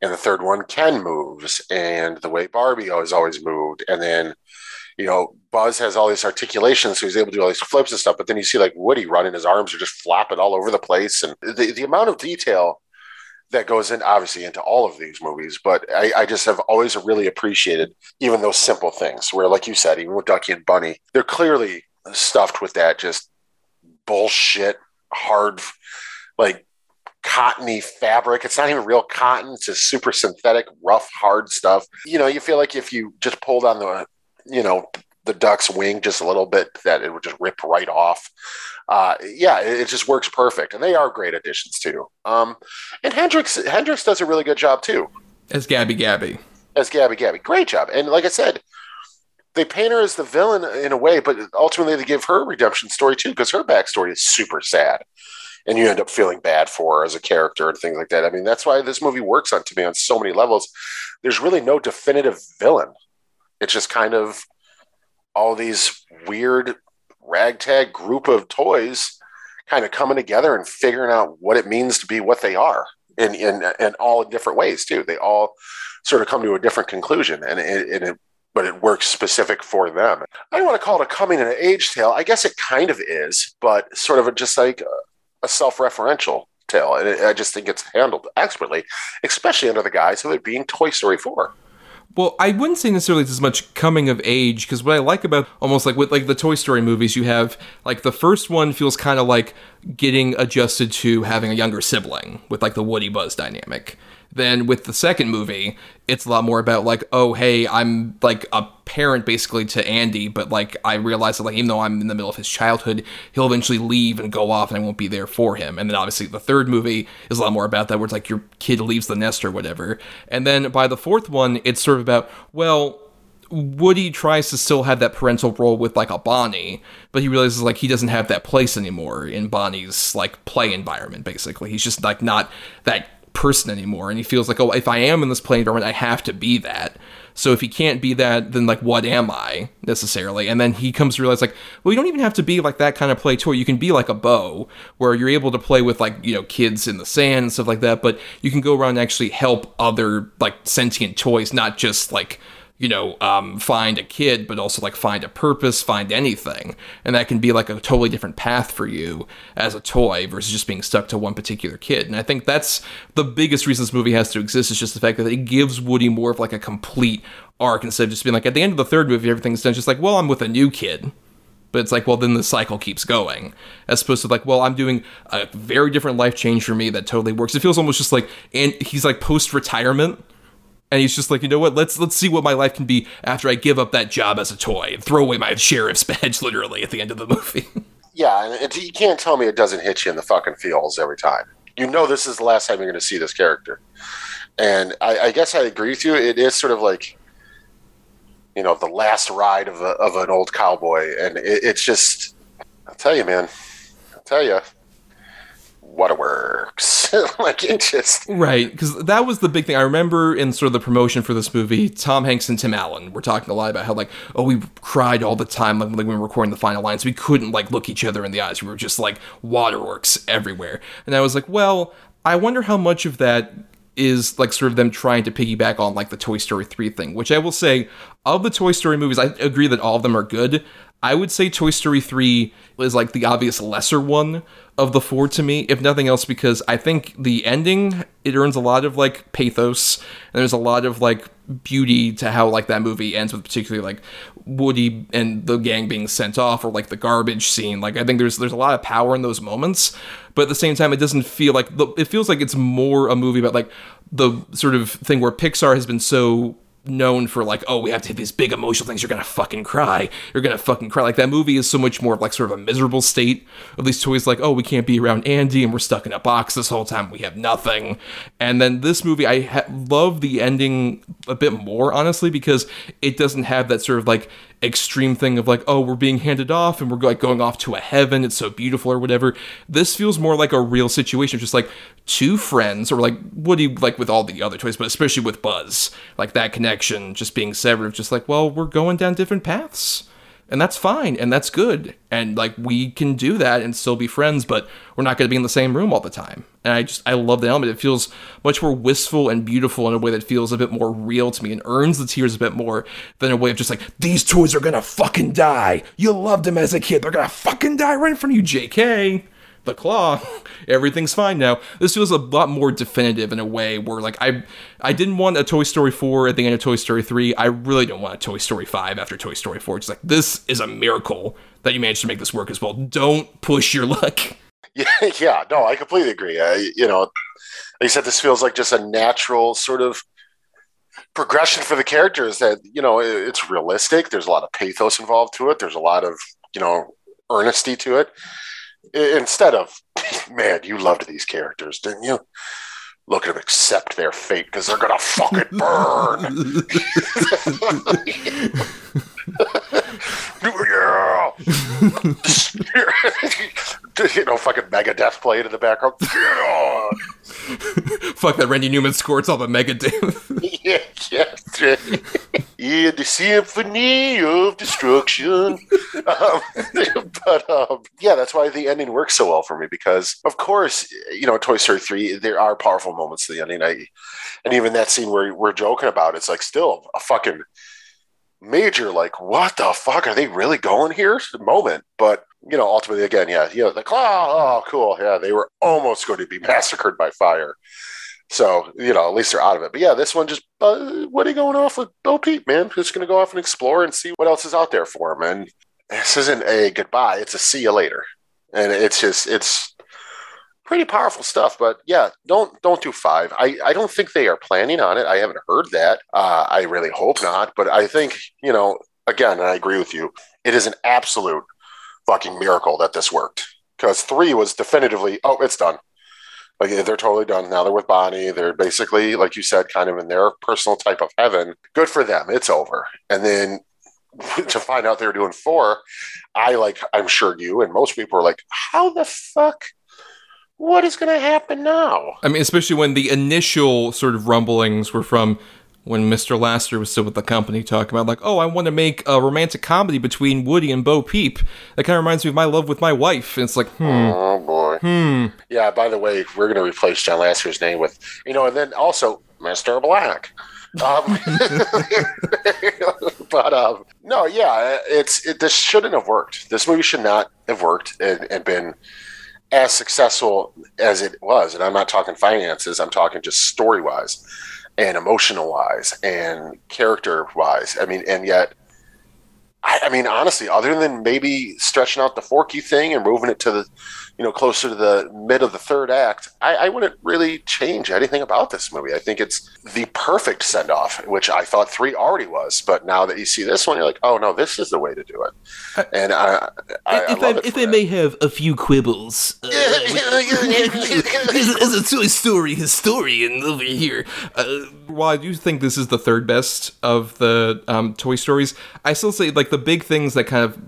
and the third one Ken moves and the way Barbie has always moved and then you know Buzz has all these articulations, so he's able to do all these flips and stuff but then you see like Woody running his arms are just flopping all over the place and the, the amount of detail that goes in obviously into all of these movies but I, I just have always really appreciated even those simple things where like you said even with Ducky and Bunny they're clearly stuffed with that just bullshit hard like cottony fabric it's not even real cotton it's just super synthetic rough hard stuff you know you feel like if you just pulled on the you know the duck's wing just a little bit that it would just rip right off uh, yeah it, it just works perfect and they are great additions too um, and Hendricks Hendricks does a really good job too As Gabby Gabby. as Gabby Gabby. Great job. And like I said, they paint her as the villain in a way, but ultimately they give her a redemption story too, because her backstory is super sad. And you end up feeling bad for as a character and things like that. I mean, that's why this movie works on to me on so many levels. There's really no definitive villain. It's just kind of all these weird ragtag group of toys kind of coming together and figuring out what it means to be what they are in in, in all different ways too. They all sort of come to a different conclusion, and it, and it but it works specific for them. I don't want to call it a coming of age tale. I guess it kind of is, but sort of just like uh, a, self-referential tale. And I just think it's handled expertly, especially under the guise of it being Toy Story 4. Well, I wouldn't say necessarily it's as much coming of age because what I like about almost like with like the Toy Story movies, you have like the first one feels kind of like getting adjusted to having a younger sibling with like the Woody Buzz dynamic. Then with the second movie, it's a lot more about like, oh hey, I'm like a parent basically to Andy, but like I realize that like even though I'm in the middle of his childhood, he'll eventually leave and go off and I won't be there for him. And then obviously the third movie is a lot more about that where it's like your kid leaves the nest or whatever. And then by the fourth one, it's sort of about, well, Woody tries to still have that parental role with like a Bonnie, but he realizes like he doesn't have that place anymore in Bonnie's like play environment. Basically, he's just like not that person anymore and he feels like oh if i am in this play environment i have to be that. So if he can't be that then like what am i necessarily? And then he comes to realize like well you don't even have to be like that kind of play toy. You can be like a Bo where you're able to play with like you know kids in the sand and stuff like that but you can go around and actually help other like sentient toys not just like you know, um, find a kid, but also like find a purpose, find anything. And that can be like a totally different path for you as a toy versus just being stuck to one particular kid. And I think that's the biggest reason this movie has to exist is just the fact that it gives Woody more of like a complete arc instead of just being like at the end of the third movie, everything's done just like, well, I'm with a new kid. But it's like, well, then the cycle keeps going, as opposed to like, well, I'm doing a very different life change for me that totally works. It feels almost just like, and he's like post retirement, and he's just like, you know what? Let's let's see what my life can be after I give up that job as a toy and throw away my sheriff's badge, literally at the end of the movie. yeah, and you can't tell me it doesn't hit you in the fucking feels every time. You know, this is the last time you're going to see this character, and I, I, guess I agree with you. It is sort of like, you know, the last ride of a, of an old cowboy, and it, it's just, I'll tell you, man, I'll tell you, waterworks. like it just right because that was the big thing. I remember in sort of the promotion for this movie, Tom Hanks and Tim Allen were talking a lot about how like oh we cried all the time like, when we were recording the final lines we couldn't like look each other in the eyes. We were just like waterworks everywhere. And I was like, well, I wonder how much of that is like sort of them trying to piggyback on like the Toy Story 3 thing, which I will say of the Toy Story movies, I agree that all of them are good. I would say Toy Story 3 is like the obvious lesser one of the four to me, if nothing else, because I think the ending it earns a lot of like pathos, and there's a lot of like beauty to how like that movie ends with particularly like Woody and the gang being sent off or like the garbage scene. Like I think there's there's a lot of power in those moments, but at the same time it doesn't feel like the, it feels like it's more a movie about like the sort of thing where Pixar has been so known for like, oh, we have to hit these big emotional things. You're gonna fucking cry. You're gonna fucking cry. Like that movie is so much more of like sort of a miserable state of these toys. Like, oh, we can't be around Andy, and we're stuck in a box this whole time. We have nothing. And then this movie, I ha- love the ending a bit more, honestly, because it doesn't have that sort of like extreme thing of like, oh, we're being handed off and we're like going off to a heaven. It's so beautiful or whatever. This feels more like a real situation, just like two friends or like Woody, like with all the other toys, but especially with Buzz, like that connection just being severed, just like, well, we're going down different paths and that's fine and that's good. And like we can do that and still be friends but we're not going to be in the same room all the time. And i just i love the element. It feels much more wistful and beautiful in a way that feels a bit more real to me and earns the tears a bit more than a way of just like these toys are gonna fucking die. You loved them as a kid. They're gonna fucking die right in front of you jk the claw, everything's fine now. This feels a lot more definitive in a way where like I I didn't want a Toy Story 4 at the end of Toy Story 3. I really don't want a Toy Story 5 after Toy Story 4. It's like this is a miracle that you managed to make this work as well. Don't push your luck. Yeah, yeah, no, I completely agree. I, you know, like you said, this feels like just a natural sort of progression for the characters that you know it's realistic. There's a lot of pathos involved to it. There's a lot of you know earnesty to it instead of man, you loved these characters, didn't you? Look at them accept their fate because they're gonna fucking burn. yeah, you know, fucking Megadeth playing in the background. Yeah. Fuck that! Randy Newman squirts all the Megadeth yeah, yeah, yeah. The symphony of destruction. Um, but um, yeah, that's why the ending works so well for me because, of course, you know, Toy Story three. There are powerful moments to the ending. I, and even that scene where we're joking about, it's like still a fucking major like what the fuck are they really going here moment but you know ultimately again yeah you know like oh, oh cool yeah they were almost going to be massacred by fire so you know at least they're out of it but yeah this one just uh, what are you going off with Bo Peep man just going to go off and explore and see what else is out there for him and this isn't a goodbye it's a see you later and it's just it's pretty powerful stuff. But yeah, don't don't do five. I, I don't think they are planning on it. I haven't heard that. Uh, I really hope not. But I think you know, again, I agree with you. It is an absolute fucking miracle that this worked because three was definitively oh it's done. Like they're totally done now. They're with Bonnie. They're basically, like you said, kind of in their personal type of heaven. Good for them. It's over. And then to find out they're doing four, I like. I'm sure you and most people are like, how the fuck what is going to happen now? I mean, especially when the initial sort of rumblings were from when Mr. Lasseter was still with the company talking about like, oh, I want to make a romantic comedy between Woody and Bo Peep. That kind of reminds me of my love with my wife. And it's like, hmm. Oh Hmm. Yeah. By the way, we're going to replace John Lasseter's name with, you know, and then also Mr. Black. Um, but um, no, yeah, it's it, this shouldn't have worked. This movie should not have worked and, and been as successful as it was. And I'm not talking finances, I'm talking just story wise and emotional wise and character wise. I mean, and yet, I, I, mean, honestly, other than maybe stretching out the Forky thing and moving it to the you know, closer to the mid of the third act, I, I wouldn't really change anything about this movie. I think it's the perfect send off, which I thought three already was. But now that you see this one, you're like, oh no, this is the way to do it. And I, I if I, I if I may have a few quibbles, uh, as, as, a Toy Story historian over here, uh, while I do think this is the third best of the um, Toy Stories, I still say like the big things that kind of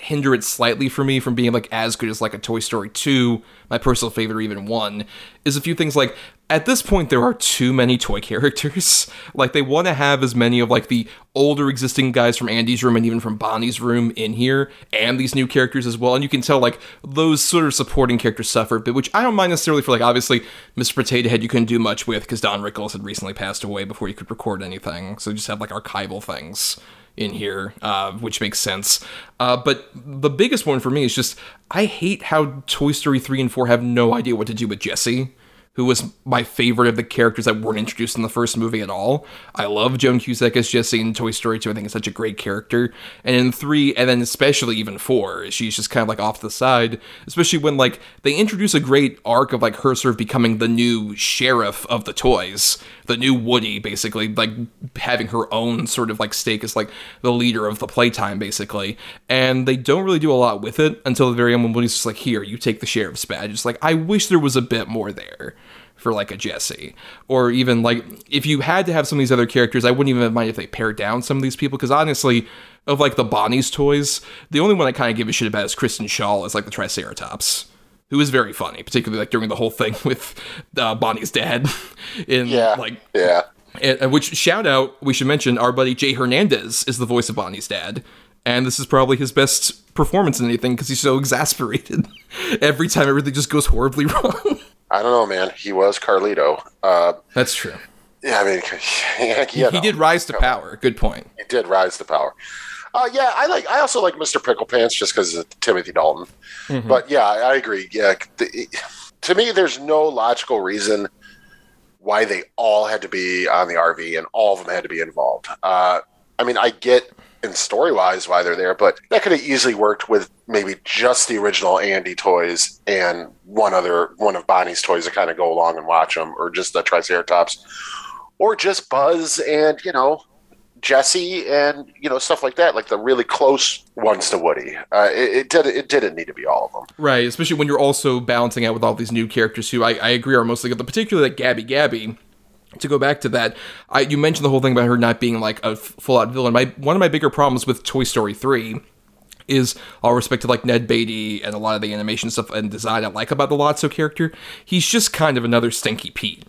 hinder it slightly for me from being like as good as like a Toy Story 2, my personal favorite even 1, is a few things like at this point there are too many toy characters. like they want to have as many of like the older existing guys from Andy's room and even from Bonnie's room in here and these new characters as well. And you can tell like those sort of supporting characters suffer but which I don't mind necessarily for like obviously Mr. Potato Head you couldn't do much with because Don Rickles had recently passed away before you could record anything. So you just have like archival things in here, uh, which makes sense. Uh, but the biggest one for me is just I hate how Toy Story 3 and 4 have no idea what to do with Jessie who was my favorite of the characters that weren't introduced in the first movie at all. I love Joan Cusack as Jessie in Toy Story 2. I think it's such a great character. And in 3, and then especially even 4, she's just kind of like off the side, especially when like they introduce a great arc of like her sort of becoming the new sheriff of the toys, the new Woody, basically, like having her own sort of like stake as like the leader of the playtime, basically. And they don't really do a lot with it until the very end when Woody's just like, here, you take the sheriff's badge. It's like, I wish there was a bit more there for like a Jessie, Or even like if you had to have some of these other characters, I wouldn't even mind if they pared down some of these people because honestly, of like the Bonnie's toys, the only one I kind of give a shit about is Kristen Schaal as like the Triceratops. Who is very funny, particularly like during the whole thing with uh, Bonnie's dad. In yeah, like yeah, and, which shout out we should mention our buddy Jay Hernandez is the voice of Bonnie's dad, and this is probably his best performance in anything because he's so exasperated every time everything just goes horribly wrong. I don't know, man. He was Carlito. Uh, That's true. Yeah, I mean, he, he did rise to power. Good point. He did rise to power. Uh, yeah, I like. I also like Mr. Pickle Pants just because of Timothy Dalton. Mm-hmm. But yeah, I, I agree. Yeah, the, to me, there's no logical reason why they all had to be on the RV and all of them had to be involved. Uh, I mean, I get in story wise why they're there, but that could have easily worked with maybe just the original Andy toys and one other one of Bonnie's toys to kind of go along and watch them, or just the Triceratops, or just Buzz and you know Jessie and you know stuff like that, like the really close ones to Woody. Uh, it, it, did it didn't need to be all of them, right? Especially when you're also balancing out with all these new characters who I, I agree are mostly good, particularly like Gabby Gabby to go back to that, I, you mentioned the whole thing about her not being like a full out villain. My one of my bigger problems with Toy Story three is all respect to like Ned Beatty and a lot of the animation stuff and design I like about the Lotso character. He's just kind of another Stinky Pete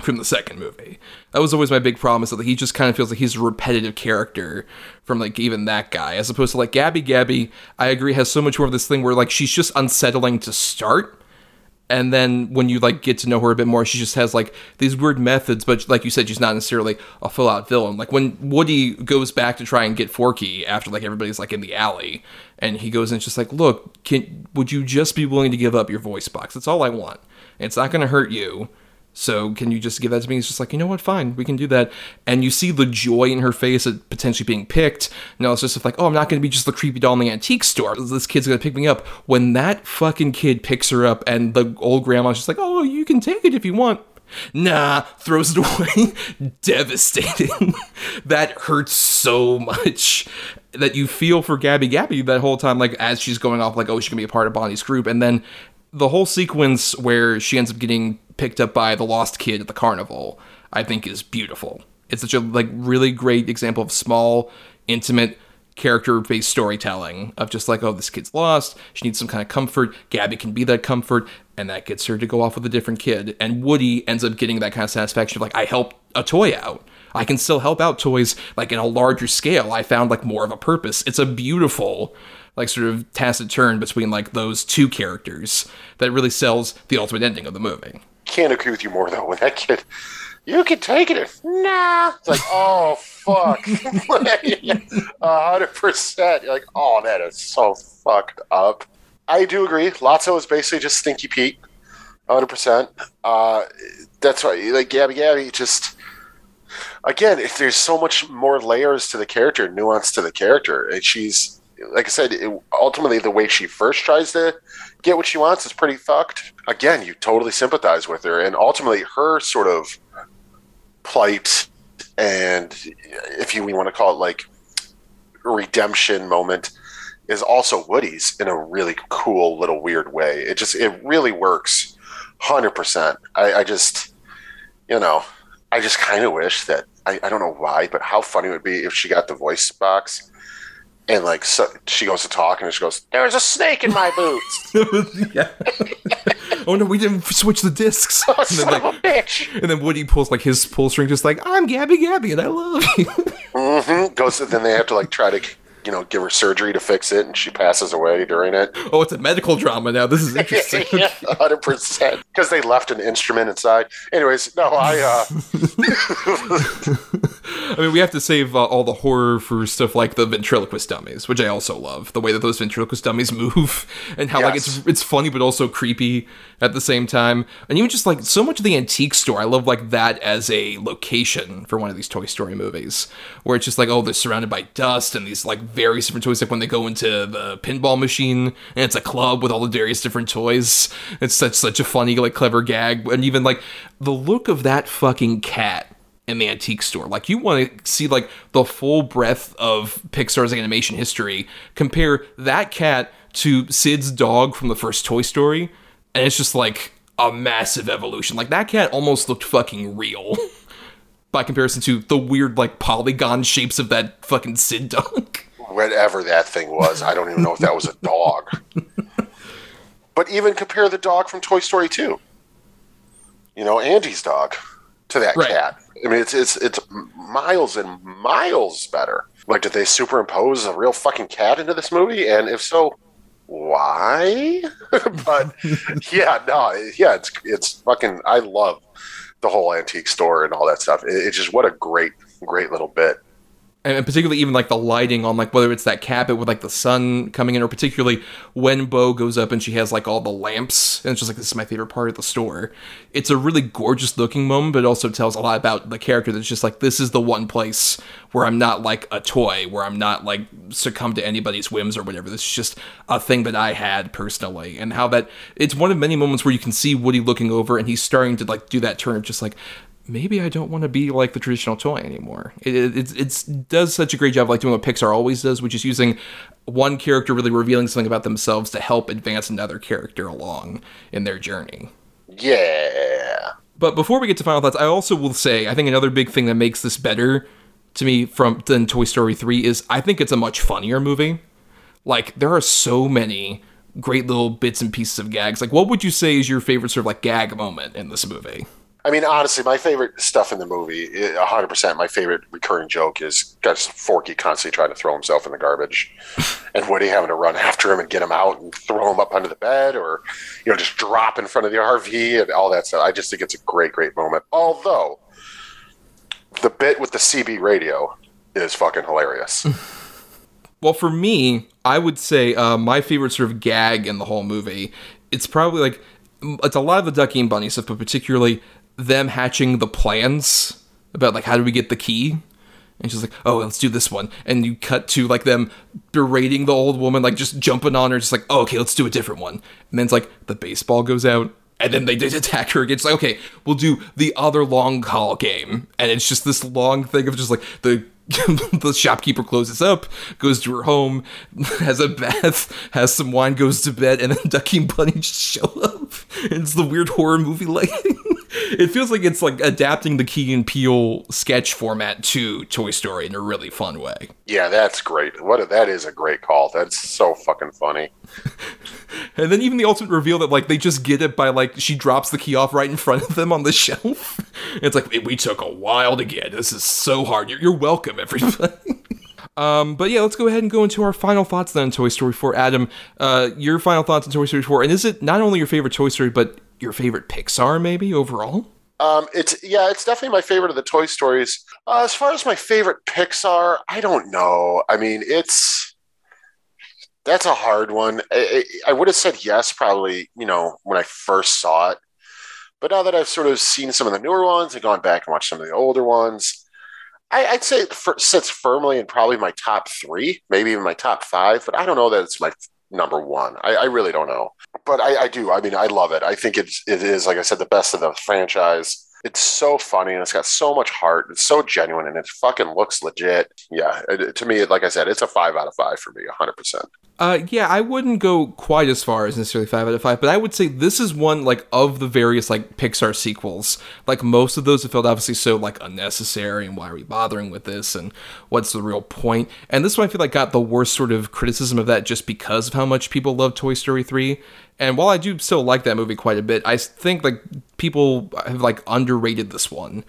from the second movie. That was always my big problem is that he just kind of feels like he's a repetitive character from like even that guy, as opposed to like Gabby. Gabby, I agree, has so much more of this thing where like she's just unsettling to start. And then when you like get to know her a bit more, she just has like these weird methods, but like you said, she's not necessarily a full out villain. Like when Woody goes back to try and get Forky after like everybody's like in the alley, and he goes and it's just like, look, can would you just be willing to give up your voice box? That's all I want. It's not going to hurt you so can you just give that to me? He's just like, you know what, fine, we can do that. And you see the joy in her face at potentially being picked. No, it's just like, oh, I'm not gonna be just the creepy doll in the antique store. This kid's gonna pick me up. When that fucking kid picks her up and the old grandma's just like, oh, you can take it if you want. Nah, throws it away. Devastating. that hurts so much that you feel for Gabby Gabby that whole time, like as she's going off, like, oh, she's gonna be a part of Bonnie's group. And then the whole sequence where she ends up getting picked up by the lost kid at the carnival, I think is beautiful. It's such a like really great example of small, intimate character-based storytelling of just like, oh, this kid's lost. She needs some kind of comfort. Gabby can be that comfort, and that gets her to go off with a different kid. And Woody ends up getting that kind of satisfaction of like, I helped a toy out. I can still help out toys like in a larger scale. I found like more of a purpose. It's a beautiful like sort of tacit turn between like those two characters that really sells the ultimate ending of the movie can't agree with you more though. When that kid, you can take it. Nah. It's like, oh fuck, hundred percent. You're like, oh, that is so fucked up. I do agree. Lotso is basically just Stinky Pete, hundred percent. Uh, that's why, like Gabby, Gabby, just again, if there's so much more layers to the character, nuance to the character, and she's like I said, it, ultimately the way she first tries to get what she wants is pretty fucked. Again, you totally sympathize with her, and ultimately her sort of plight and if you want to call it like redemption moment is also Woody's in a really cool little weird way. It just it really works, hundred percent. I, I just you know I just kind of wish that I, I don't know why, but how funny it would be if she got the voice box and like so she goes to talk and she goes, "There's a snake in my boots." yeah. oh no, we didn't switch the discs. Oh, and then, son like, of a bitch! And then Woody pulls like his pull string, just like, "I'm Gabby Gabby, and I love you." mm-hmm. Goes. Then they have to like try to you know, give her surgery to fix it, and she passes away during it. Oh, it's a medical drama now. This is interesting. yeah, hundred percent. Because they left an instrument inside. Anyways, no, I. uh I mean, we have to save uh, all the horror for stuff like the ventriloquist dummies, which I also love. The way that those ventriloquist dummies move, and how yes. like it's it's funny but also creepy at the same time. And even just like so much of the antique store, I love like that as a location for one of these Toy Story movies, where it's just like oh, they're surrounded by dust and these like various different toys. Like when they go into the pinball machine and it's a club with all the various different toys. It's such such a funny like clever gag, and even like the look of that fucking cat in the antique store. Like you want to see like the full breadth of Pixar's animation history. Compare that cat to Sid's dog from the first Toy Story, and it's just like a massive evolution. Like that cat almost looked fucking real. by comparison to the weird like polygon shapes of that fucking Sid dog whatever that thing was. I don't even know if that was a dog. but even compare the dog from Toy Story 2. You know, Andy's dog to that right. cat. I mean, it's it's it's miles and miles better. Like, did they superimpose a real fucking cat into this movie? And if so, why? but yeah, no, yeah, it's it's fucking. I love the whole antique store and all that stuff. It, it's just what a great, great little bit and particularly even like the lighting on like whether it's that cabin with like the sun coming in or particularly when bo goes up and she has like all the lamps and it's just like this is my favorite part of the store. It's a really gorgeous looking moment but it also tells a lot about the character that's just like this is the one place where i'm not like a toy where i'm not like succumb to anybody's whims or whatever. This is just a thing that i had personally and how that it's one of many moments where you can see woody looking over and he's starting to like do that turn of just like maybe I don't want to be like the traditional toy anymore. It, it, it does such a great job, like doing what Pixar always does, which is using one character really revealing something about themselves to help advance another character along in their journey. Yeah. But before we get to final thoughts, I also will say I think another big thing that makes this better to me from than Toy Story 3 is I think it's a much funnier movie. Like there are so many great little bits and pieces of gags. Like what would you say is your favorite sort of like gag moment in this movie? I mean, honestly, my favorite stuff in the movie, 100%, my favorite recurring joke is just Forky constantly trying to throw himself in the garbage and Woody having to run after him and get him out and throw him up under the bed or, you know, just drop in front of the RV and all that stuff. I just think it's a great, great moment. Although, the bit with the CB radio is fucking hilarious. well, for me, I would say uh, my favorite sort of gag in the whole movie, it's probably like, it's a lot of the Ducky and Bunny stuff, but particularly them hatching the plans about like how do we get the key and she's like oh let's do this one and you cut to like them berating the old woman like just jumping on her just like oh okay let's do a different one and then it's like the baseball goes out and then they just attack her again. It's like, okay, we'll do the other long call game. And it's just this long thing of just like the the shopkeeper closes up, goes to her home, has a bath, has some wine, goes to bed, and then Ducky and Bunny just show up. It's the weird horror movie lighting. It feels like it's like adapting the Key and Peele sketch format to Toy Story in a really fun way. Yeah, that's great. What that is a great call. That's so fucking funny. and then even the ultimate reveal that like they just get it by like she drops the key off right in front of them on the shelf. it's like we took a while to get. This is so hard. You're, you're welcome, everybody. Um, but yeah, let's go ahead and go into our final thoughts then on Toy Story 4. Adam, uh, your final thoughts on Toy Story 4. And is it not only your favorite Toy Story, but your favorite Pixar maybe overall? Um, it's yeah, it's definitely my favorite of the Toy Stories. Uh, as far as my favorite Pixar, I don't know. I mean, it's that's a hard one. I, I, would have said yes, probably. You know, when I first saw it, but now that I've sort of seen some of the newer ones and gone back and watched some of the older ones, I, would say it sits firmly in probably my top three, maybe even my top five. But I don't know that it's my number one. I, I really don't know, but I, I, do. I mean, I love it. I think it's it is like I said, the best of the franchise. It's so funny and it's got so much heart. It's so genuine and it fucking looks legit. Yeah, it, to me, like I said, it's a five out of five for me, hundred percent. Uh, yeah, I wouldn't go quite as far as necessarily five out of five, but I would say this is one like of the various like Pixar sequels. Like most of those have felt obviously so like unnecessary, and why are we bothering with this, and what's the real point? And this one I feel like got the worst sort of criticism of that just because of how much people love Toy Story three. And while I do still like that movie quite a bit, I think like people have like underrated this one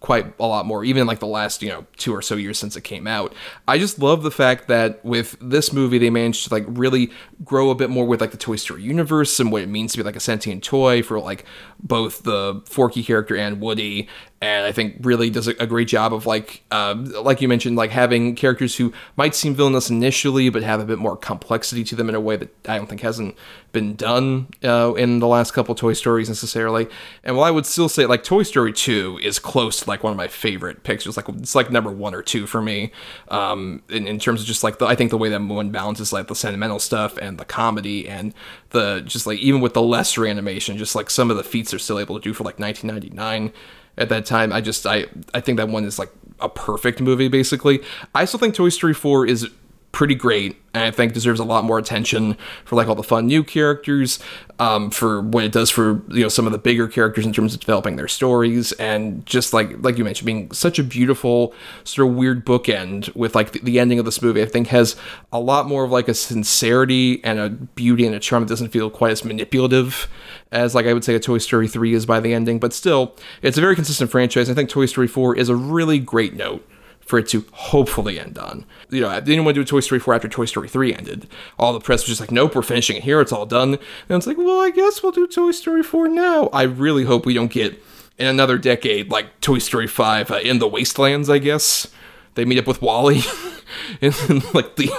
quite a lot more, even in like the last, you know, two or so years since it came out. I just love the fact that with this movie, they managed to like really grow a bit more with like the Toy Story universe and what it means to be like a sentient toy for like both the Forky character and Woody and I think really does a, great job of like, uh, like you mentioned, like having characters who might seem villainous initially, but have a bit more complexity to them in a way that I don't think hasn't been done uh, in the last couple Toy Stories necessarily. And while I would still say like Toy Story Two is close to like one of my favorite pictures, like it's like number one or two for me, um, in, in terms of just like the, I think the way that one balances like the sentimental stuff and the comedy and the just like even with the lesser animation, just like some of the feats they're still able to do for like 1999 at that time. I just I I think that one is like a perfect movie basically. I still think Toy Story 4 is pretty great and I think deserves a lot more attention for like all the fun new characters, um, for what it does for you know some of the bigger characters in terms of developing their stories, and just like like you mentioned, being such a beautiful sort of weird bookend with like the, the ending of this movie. I think has a lot more of like a sincerity and a beauty and a charm that doesn't feel quite as manipulative as like I would say a Toy Story 3 is by the ending, but still, it's a very consistent franchise. I think Toy Story 4 is a really great note for it to hopefully end on. You know, they didn't want to do Toy Story 4 after Toy Story 3 ended. All the press was just like, nope, we're finishing it here, it's all done. And it's like, well, I guess we'll do Toy Story 4 now. I really hope we don't get in another decade like Toy Story 5 uh, in the wastelands, I guess. They meet up with WALL-E in, in like the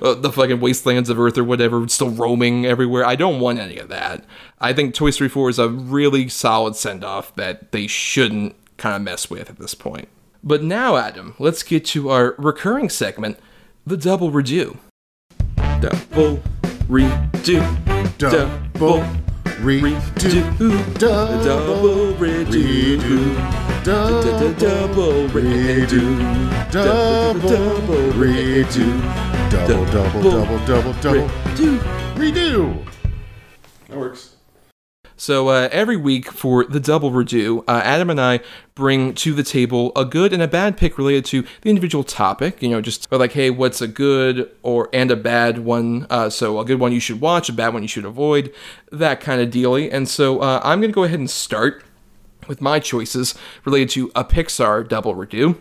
uh, the fucking wastelands of Earth or whatever, still roaming everywhere. I don't want any of that. I think Toy Story 4 is a really solid send off that they shouldn't kind of mess with at this point. But now, Adam, let's get to our recurring segment, the double redo. Double redo. Double redo. Double redo. Double redo. Double redo. Double, double, double, double, double. Redo. That works. So uh, every week for the double redo, uh, Adam and I bring to the table a good and a bad pick related to the individual topic. You know, just like, hey, what's a good or and a bad one? Uh, so a good one you should watch, a bad one you should avoid, that kind of dealy. And so uh, I'm going to go ahead and start with my choices related to a Pixar double redo.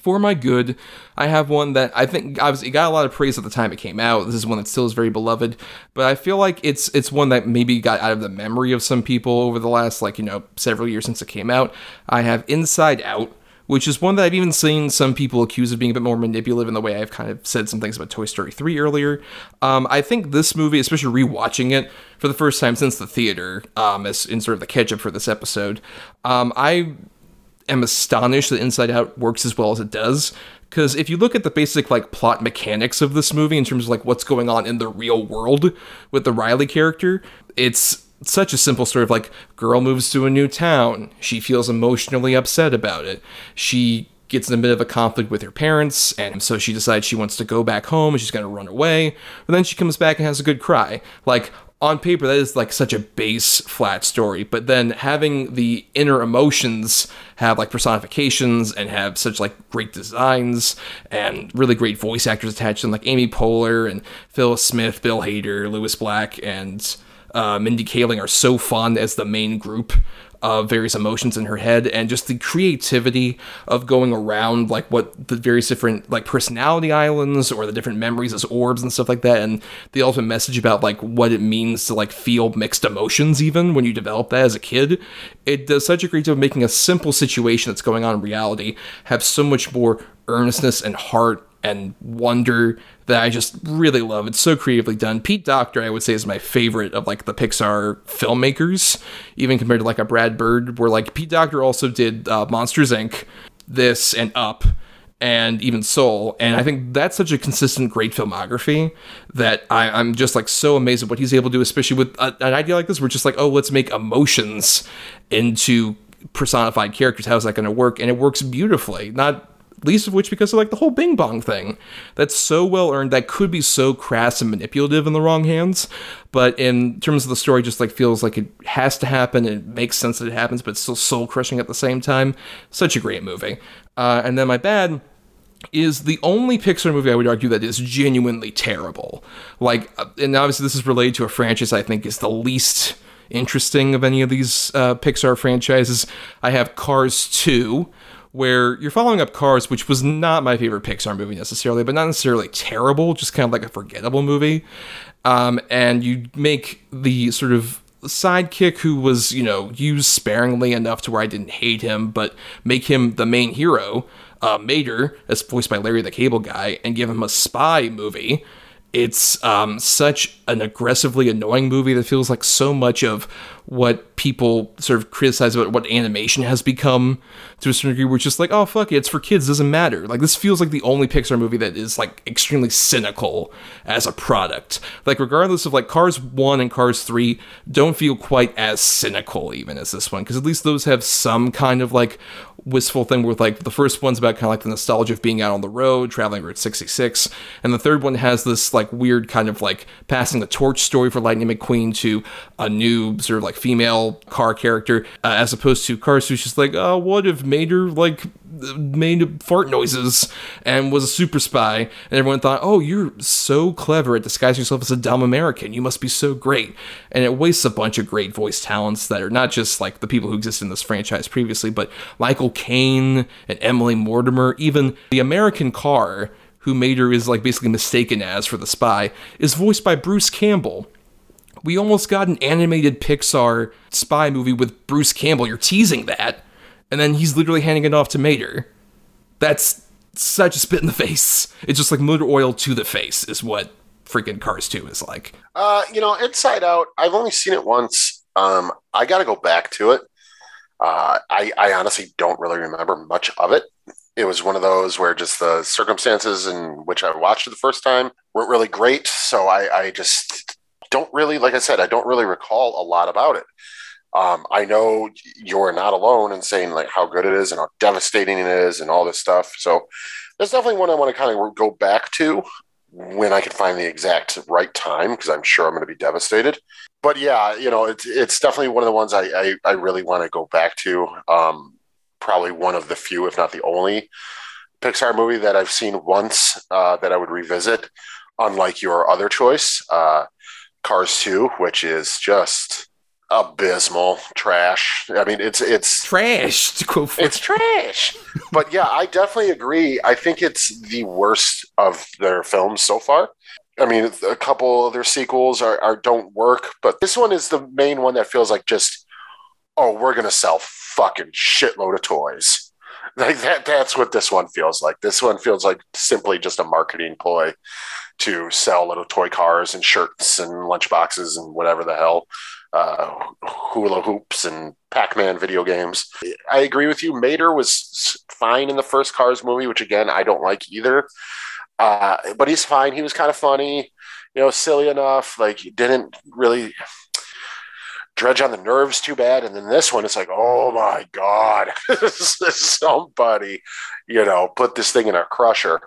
For my good, I have one that I think obviously got a lot of praise at the time it came out. This is one that still is very beloved, but I feel like it's it's one that maybe got out of the memory of some people over the last like you know several years since it came out. I have Inside Out, which is one that I've even seen some people accuse of being a bit more manipulative in the way I've kind of said some things about Toy Story 3 earlier. Um, I think this movie, especially rewatching it for the first time since the theater, um, as in sort of the catch up for this episode, um, I am astonished that Inside Out works as well as it does. Because if you look at the basic like plot mechanics of this movie in terms of like what's going on in the real world with the Riley character, it's such a simple story of like girl moves to a new town, she feels emotionally upset about it, she gets in a bit of a conflict with her parents, and so she decides she wants to go back home and she's going to run away. But then she comes back and has a good cry. Like on paper that is like such a base flat story but then having the inner emotions have like personifications and have such like great designs and really great voice actors attached to them like amy poehler and phyllis smith bill hader lewis black and uh, mindy kaling are so fun as the main group of various emotions in her head and just the creativity of going around like what the various different like personality islands or the different memories as orbs and stuff like that and the ultimate message about like what it means to like feel mixed emotions even when you develop that as a kid it does such a great job of making a simple situation that's going on in reality have so much more earnestness and heart and wonder that I just really love. It's so creatively done. Pete Docter, I would say, is my favorite of like the Pixar filmmakers, even compared to like a Brad Bird, where like Pete Docter also did uh, Monsters Inc., this and Up, and even Soul. And I think that's such a consistent, great filmography that I, am just like so amazed at what he's able to do, especially with a, an idea like this. We're just like, oh, let's make emotions into personified characters. How's that going to work? And it works beautifully. Not least of which because of like the whole Bing Bong thing. That's so well earned. That could be so crass and manipulative in the wrong hands, but in terms of the story, just like feels like it has to happen. It makes sense that it happens, but it's still soul crushing at the same time. Such a great movie. Uh, and then my bad is the only Pixar movie I would argue that is genuinely terrible. Like, uh, and obviously this is related to a franchise I think is the least interesting of any of these uh, Pixar franchises. I have Cars 2, where you're following up Cars, which was not my favorite Pixar movie necessarily, but not necessarily terrible, just kind of like a forgettable movie. Um, and you make the sort of sidekick who was, you know, used sparingly enough to where I didn't hate him, but make him the main hero, uh, Mater, as voiced by Larry the Cable Guy, and give him a spy movie. It's um, such an aggressively annoying movie that feels like so much of what people sort of criticize about what animation has become to a certain degree. We're just like, oh fuck it, it's for kids, doesn't matter. Like this feels like the only Pixar movie that is like extremely cynical as a product. Like regardless of like Cars one and Cars three don't feel quite as cynical even as this one because at least those have some kind of like wistful thing with like the first one's about kind of like the nostalgia of being out on the road, traveling Route 66, and the third one has this like weird kind of like passing the torch story for Lightning McQueen to a new sort of like female car character, uh, as opposed to Cars who's just like, oh, what if Mater like made fart noises and was a super spy, and everyone thought, oh, you're so clever at disguising yourself as a dumb American. You must be so great, and it wastes a bunch of great voice talents that are not just like the people who exist in this franchise previously, but Michael Caine and Emily Mortimer, even the American car who Mater is like basically mistaken as for the spy, is voiced by Bruce Campbell we almost got an animated Pixar spy movie with Bruce Campbell. You're teasing that. And then he's literally handing it off to Mater. That's such a spit in the face. It's just like motor oil to the face, is what freaking Cars 2 is like. Uh, you know, Inside Out, I've only seen it once. Um, I got to go back to it. Uh, I, I honestly don't really remember much of it. It was one of those where just the circumstances in which I watched it the first time weren't really great. So I, I just don't really, like I said, I don't really recall a lot about it. Um, I know you're not alone in saying like how good it is and how devastating it is and all this stuff. So that's definitely one I want to kind of go back to. when I can find the exact right time because I'm sure I'm going to be devastated. But yeah, you know, it's it's definitely one of the ones I I, I really want to go back to. Um, probably one of the few, if not the only, Pixar movie that I've seen once uh, that I would revisit. Unlike your other choice, uh, Cars Two, which is just abysmal trash. I mean, it's it's trash. It's trash. but yeah, I definitely agree. I think it's the worst of their films so far. I mean, a couple of their sequels are, are don't work, but this one is the main one that feels like just, oh, we're gonna sell fucking shitload of toys. Like that. That's what this one feels like. This one feels like simply just a marketing ploy to sell little toy cars and shirts and lunchboxes and whatever the hell uh, hula hoops and Pac-Man video games. I agree with you. Mater was fine in the first Cars movie, which again I don't like either. Uh, but he's fine. He was kind of funny, you know, silly enough. Like he didn't really dredge on the nerves too bad. And then this one, it's like, oh my god, somebody, you know, put this thing in a crusher.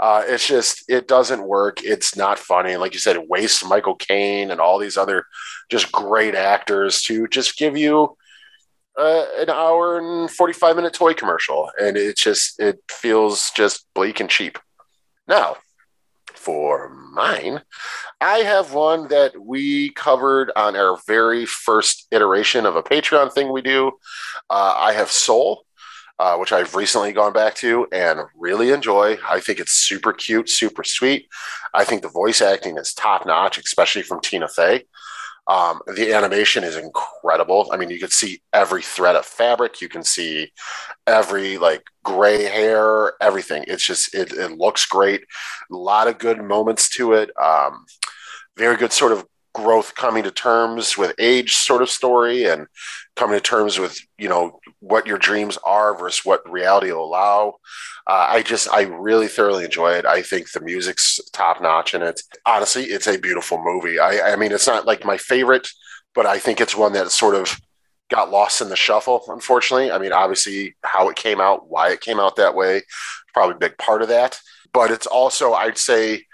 Uh, it's just it doesn't work. It's not funny. Like you said, it wastes Michael Caine and all these other just great actors to just give you uh, an hour and 45 minute toy commercial and it just it feels just bleak and cheap now for mine i have one that we covered on our very first iteration of a patreon thing we do uh, i have soul uh, which I've recently gone back to and really enjoy. I think it's super cute, super sweet. I think the voice acting is top notch, especially from Tina Fey. Um, the animation is incredible. I mean, you can see every thread of fabric. You can see every like gray hair, everything. It's just it, it looks great. A lot of good moments to it. Um, very good sort of growth coming to terms with age sort of story and coming to terms with you know what your dreams are versus what reality will allow. Uh, i just i really thoroughly enjoy it. I think the music's top notch in it. Honestly it's a beautiful movie. I i mean it's not like my favorite but i think it's one that sort of got lost in the shuffle unfortunately. I mean obviously how it came out why it came out that way probably a big part of that. But it's also i'd say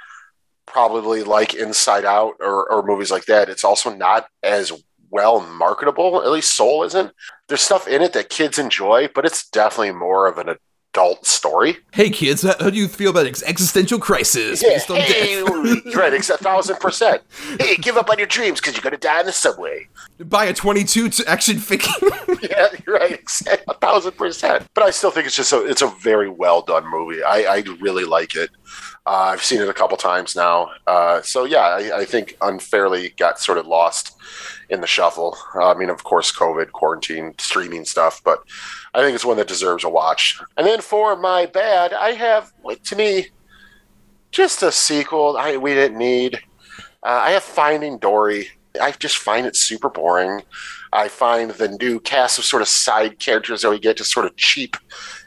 probably like inside out or, or movies like that it's also not as well marketable. At least Soul isn't. There's stuff in it that kids enjoy, but it's definitely more of an adult story. Hey kids, how, do you feel about ex- existential crisis yeah, based on hey, death? right, a thousand percent. Hey, give up on your dreams because you're gonna die in the subway. Buy a 22 to action figure. yeah, you're right, a thousand percent. But I still think it's just a it's a very well done movie. I, I really like it. Uh, I've seen it a couple times now. Uh, so yeah, I, I, think unfairly got sort of lost in the shuffle. Uh, I mean, of course, COVID, quarantine, streaming stuff, but I think it's one that deserves a watch. And then for my bad, I have, to me, just a sequel I, we didn't need. Uh, I have Finding Dory. I just find it super boring. I find the new cast of sort of side characters that we get just sort of cheap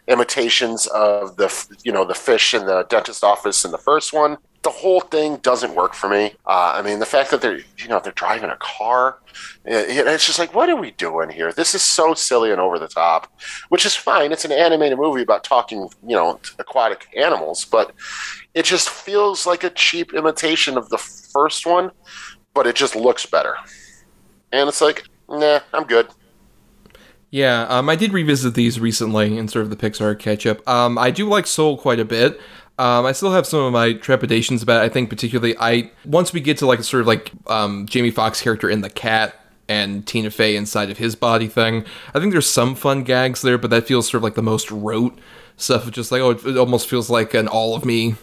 imitations of the you know the fish in the dentist office in the first one. The whole thing doesn't work for me. Uh, I mean, the fact that they're you know they're driving a car, it, it's just like what are we doing here? This is so silly and over the top, which is fine. It's an animated movie about talking you know aquatic animals, but it just feels like a cheap imitation of the first one, but it just looks better. And it's like, nah, I'm good. Yeah, um, I did revisit these recently in sort of the Pixar catch up. Um, I do like Soul quite a bit. Um, I still have some of my trepidations about it. I think particularly I once we get to like sort of like um, Jamie Foxx character in the cat and Tina Fey inside of his body thing. I think there's some fun gags there, but that feels sort of like the most rote stuff. Just like oh, it, it almost feels like an all of me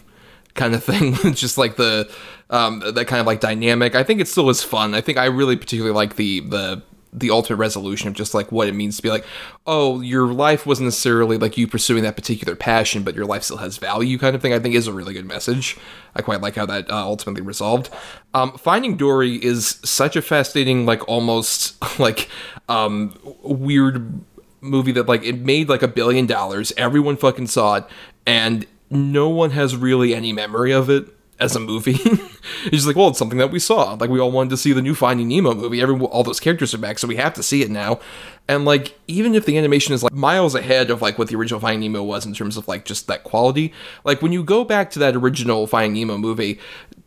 kind of thing. just like the um, that kind of like dynamic. I think it still is fun. I think I really particularly like the the the ultimate resolution of just like what it means to be like, oh, your life wasn't necessarily like you pursuing that particular passion, but your life still has value, kind of thing. I think is a really good message. I quite like how that uh, ultimately resolved. Um, Finding Dory is such a fascinating, like almost like um, weird movie that like it made like a billion dollars. Everyone fucking saw it, and no one has really any memory of it as a movie. He's like, well, it's something that we saw. Like we all wanted to see the new Finding Nemo movie. Every all those characters are back, so we have to see it now. And like, even if the animation is like miles ahead of like what the original Finding Nemo was in terms of like just that quality, like when you go back to that original Finding Nemo movie,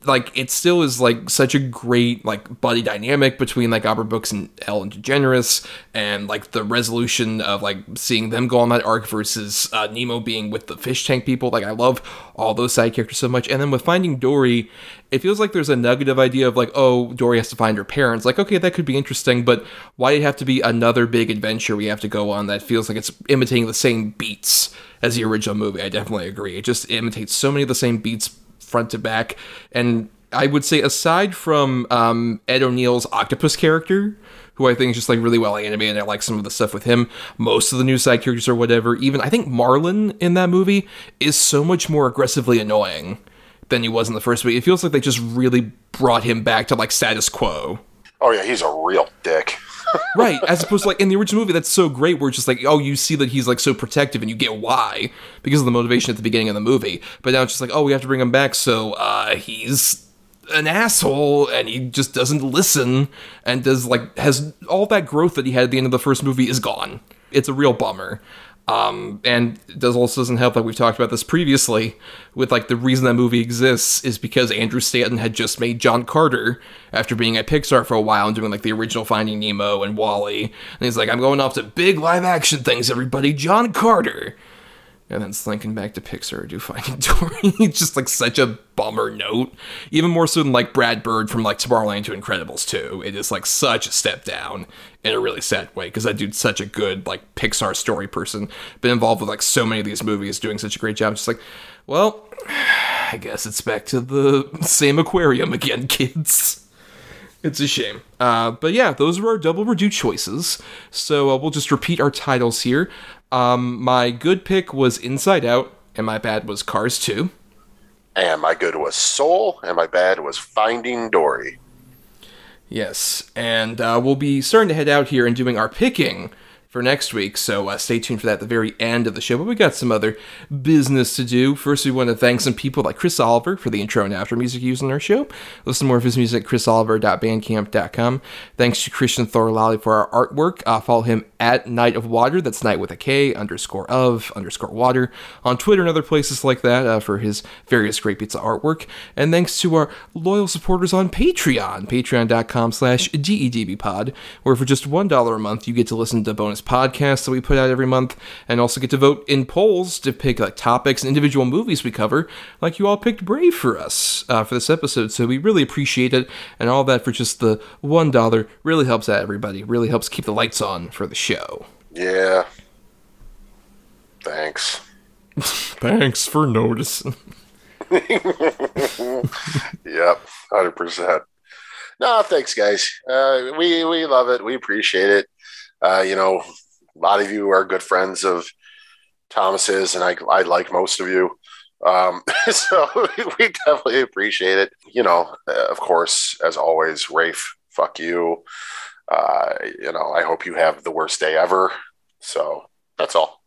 like it still is like such a great like buddy dynamic between like Albert Brooks and Ellen DeGeneres, and like the resolution of like seeing them go on that arc versus uh, Nemo being with the fish tank people. Like I love all those side characters so much. And then with Finding Dory, it feels like there's a negative idea of like, oh, Dory has to find her parents. Like, okay, that could be interesting, but why it have to be another big adventure we have to go on that feels like it's imitating the same beats as the original movie? I definitely agree. It just imitates so many of the same beats front to back. And I would say, aside from um, Ed O'Neill's octopus character, who I think is just like really well animated, I like some of the stuff with him. Most of the new side characters or whatever, even I think Marlin in that movie is so much more aggressively annoying than he was in the first movie. It feels like they just really brought him back to like status quo. Oh yeah, he's a real dick. Right, as opposed to like in the original movie, that's so great. Where it's just like, oh, you see that he's like so protective, and you get why because of the motivation at the beginning of the movie. But now it's just like, oh, we have to bring him back, so uh, he's an asshole and he just doesn't listen and does like has all that growth that he had at the end of the first movie is gone. It's a real bummer. Um, and does also doesn't help that we've talked about this previously with like the reason that movie exists is because Andrew Stanton had just made John Carter after being at Pixar for a while and doing like the original Finding Nemo and WALL-E. And he's like, I'm going off to big live action things, everybody. John Carter and then slinking back to Pixar do Finding Dory. it's just like such a bummer note. Even more so than like Brad Bird from like Tomorrowland to Incredibles 2. It is like such a step down in a really sad way because that dude's such a good like Pixar story person. Been involved with like so many of these movies, doing such a great job. Just like, well, I guess it's back to the same aquarium again, kids. It's a shame. Uh, but yeah, those were our double redo choices. So uh, we'll just repeat our titles here. Um, my good pick was Inside Out, and my bad was Cars 2. And my good was Soul, and my bad was Finding Dory. Yes, and uh, we'll be starting to head out here and doing our picking for next week. So uh, stay tuned for that at the very end of the show. But we got some other business to do. First, we want to thank some people like Chris Oliver for the intro and after music used in our show. Listen to more of his music at chrisoliver.bandcamp.com. Thanks to Christian Thor Lally for our artwork. Uh, follow him at Night of Water. That's Night with a K underscore of underscore water on Twitter and other places like that uh, for his various great pizza artwork. And thanks to our loyal supporters on Patreon, patreon.com slash DEDBpod, where for just $1 a month you get to listen to bonus podcasts that we put out every month and also get to vote in polls to pick like topics and individual movies we cover, like you all picked Brave for us uh, for this episode. So we really appreciate it. And all that for just the $1 really helps out everybody, really helps keep the lights on for the show. Yeah. Thanks. Thanks for noticing. yep, 100%. No, thanks, guys. Uh, we we love it. We appreciate it. Uh, you know, a lot of you are good friends of Thomas's, and I, I like most of you. Um, so we definitely appreciate it. You know, uh, of course, as always, Rafe, fuck you. Uh, you know, I hope you have the worst day ever. So that's all.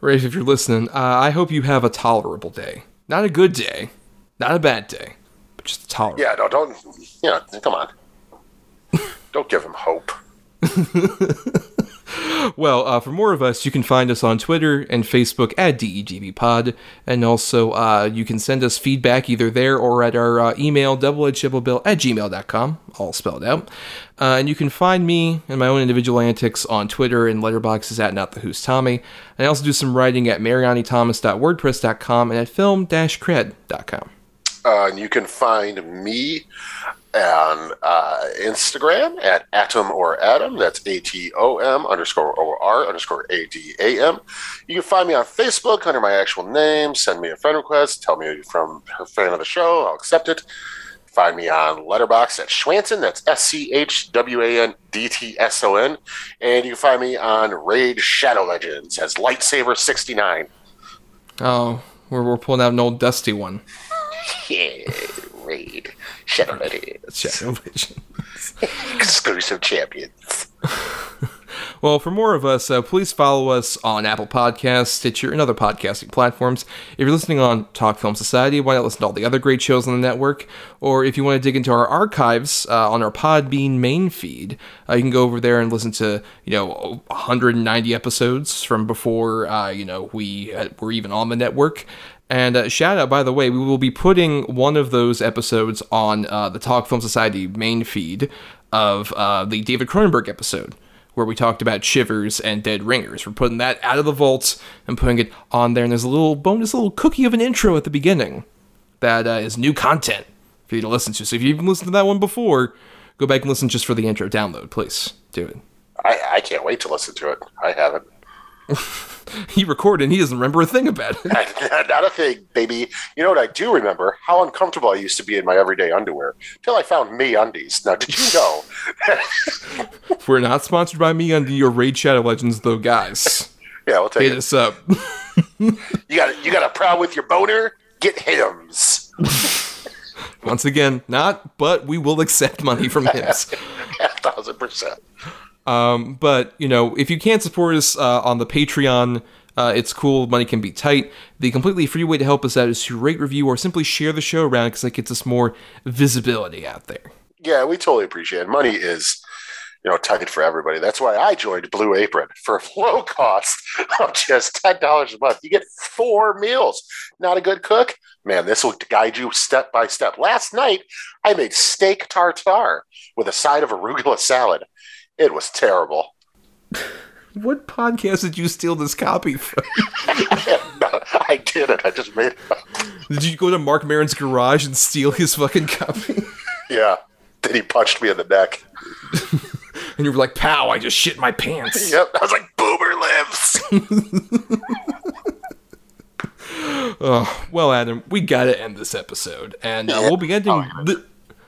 Rafe, if you're listening, uh, I hope you have a tolerable day. Not a good day, not a bad day, but just a tolerable. Yeah, no, don't. You know, come on. don't give him hope. well, uh, for more of us, you can find us on Twitter and Facebook at DEDBpod. And also, uh, you can send us feedback either there or at our uh, email, doubleedgebill at gmail.com, all spelled out. Uh, and you can find me and my own individual antics on Twitter and Letterboxd at Not the Who's Tommy. I also do some writing at marianithomas.wordpress.com and at film-cred.com. Uh, and you can find me on uh, Instagram at Atom or Adam. That's A T O M underscore O R underscore A D A M. You can find me on Facebook under my actual name. Send me a friend request. Tell me you're from a fan of the show. I'll accept it. Find me on Letterboxd at Schwandtson. That's S C H W A N D T S O N. And you can find me on Raid Shadow Legends as Lightsaber69. Oh, we're, we're pulling out an old dusty one. yeah, Raid. Shadow Legends. Shadow Legends. Exclusive champions. Well, for more of us, uh, please follow us on Apple Podcasts, Stitcher, and other podcasting platforms. If you're listening on Talk Film Society, why not listen to all the other great shows on the network? Or if you want to dig into our archives uh, on our Podbean main feed, uh, you can go over there and listen to you know 190 episodes from before uh, you know we were even on the network. And uh, shout out, by the way, we will be putting one of those episodes on uh, the Talk Film Society main feed of uh, the David Cronenberg episode where we talked about Shivers and Dead Ringers. We're putting that out of the vaults and putting it on there. And there's a little bonus, little cookie of an intro at the beginning that uh, is new content for you to listen to. So if you've listened to that one before, go back and listen just for the intro download, please. Do it. I, I can't wait to listen to it. I haven't. he recorded and he doesn't remember a thing about it. Not a thing, baby. You know what I do remember? How uncomfortable I used to be in my everyday underwear till I found Me Undies. Now, did you know? We're not sponsored by Me Undie or Raid Shadow Legends, though, guys. Yeah, we'll take Hit it. us up. you got you got a problem with your boner? Get Hims. Once again, not, but we will accept money from him. A thousand percent. Um, but you know, if you can't support us uh, on the Patreon, uh, it's cool. Money can be tight. The completely free way to help us out is to rate, review, or simply share the show around because that gets us more visibility out there. Yeah, we totally appreciate it. Money is, you know, tight for everybody. That's why I joined Blue Apron for a low cost of just ten dollars a month. You get four meals. Not a good cook, man. This will guide you step by step. Last night, I made steak tartare with a side of arugula salad. It was terrible. What podcast did you steal this copy from? no, I didn't. I just made it up. Did you go to Marc Maron's garage and steal his fucking copy? Yeah. Then he punched me in the neck. and you were like, "Pow! I just shit my pants." Yep. I was like, "Boomer lives." oh, well, Adam, we gotta end this episode, and uh, we'll be ending. The-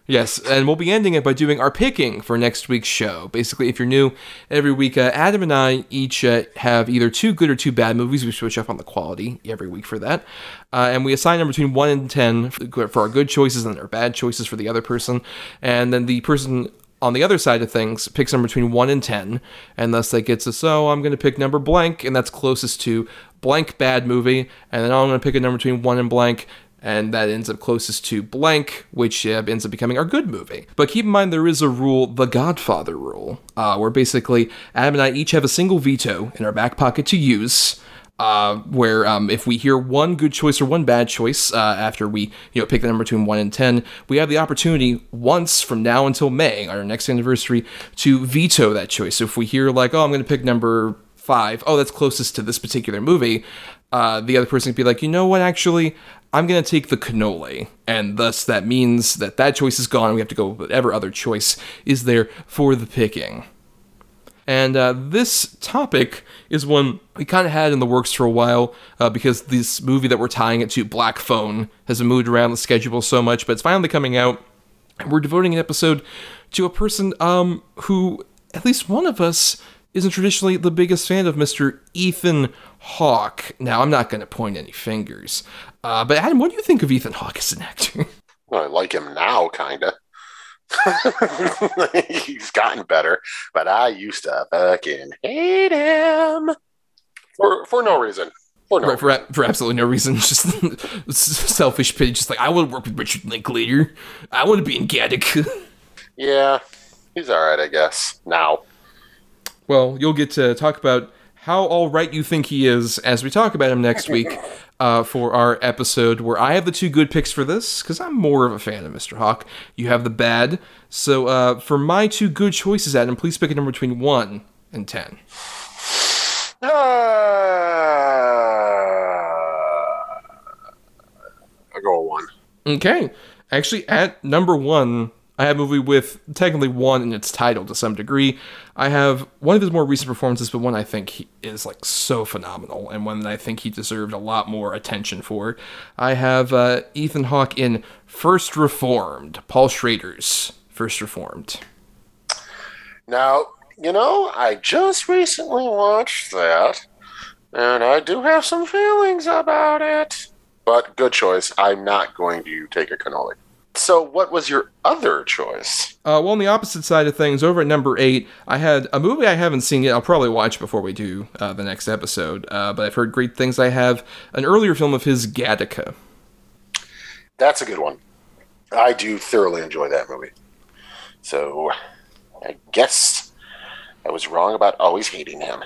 Yes, and we'll be ending it by doing our picking for next week's show. Basically, if you're new, every week uh, Adam and I each uh, have either two good or two bad movies. We switch up on the quality every week for that. Uh, and we assign them between 1 and 10 for, our good choices and our bad choices for the other person. And then the person on the other side of things picks number between 1 and 10 and thus that gets us so i'm going to pick number blank and that's closest to blank bad movie and then i'm going to pick a number between 1 and blank and that ends up closest to blank, which uh, ends up becoming our good movie. But keep in mind there is a rule, the Godfather rule, uh, where basically Adam and I each have a single veto in our back pocket to use. Uh, where um, if we hear one good choice or one bad choice uh, after we you know pick the number between one and ten, we have the opportunity once from now until May, our next anniversary, to veto that choice. So if we hear like, oh, I'm going to pick number five, oh, that's closest to this particular movie, uh, the other person could be like, you know what, actually, I'm going to take the cannoli. And thus, that means that that choice is gone. We have to go with whatever other choice is there for the picking. And uh, this topic is one we kind of had in the works for a while uh, because this movie that we're tying it to, Black Phone, has moved around the schedule so much, but it's finally coming out. We're devoting an episode to a person um, who, at least one of us, isn't traditionally the biggest fan of Mr. Ethan Hawke. Now, I'm not going to point any fingers. Uh, but Adam, what do you think of Ethan Hawke as an actor? Well, I like him now, kind of. He's gotten better, but I used to fucking hate him for for no reason. For no right, for, for absolutely no reason, just selfish pity. Just like I want to work with Richard Linklater. I want to be in Gattaca. Yeah, he's all right, I guess. Now, well, you'll get to talk about how all right you think he is as we talk about him next week uh, for our episode where I have the two good picks for this because I'm more of a fan of Mr. Hawke. You have the bad. So uh, for my two good choices, Adam, please pick a number between 1 and 10. Uh, I go 1. Okay. Actually, at number 1, I have a movie with technically one in its title to some degree. I have one of his more recent performances, but one I think he is like so phenomenal and one that I think he deserved a lot more attention for. I have uh, Ethan Hawke in First Reformed, Paul Schrader's First Reformed. Now, you know, I just recently watched that, and I do have some feelings about it. But good choice. I'm not going to take a cannoli. So, what was your other choice? Uh, well, on the opposite side of things, over at number eight, I had a movie I haven't seen yet. I'll probably watch before we do uh, the next episode, uh, but I've heard great things. I have an earlier film of his, Gattaca. That's a good one. I do thoroughly enjoy that movie. So, I guess I was wrong about always hating him.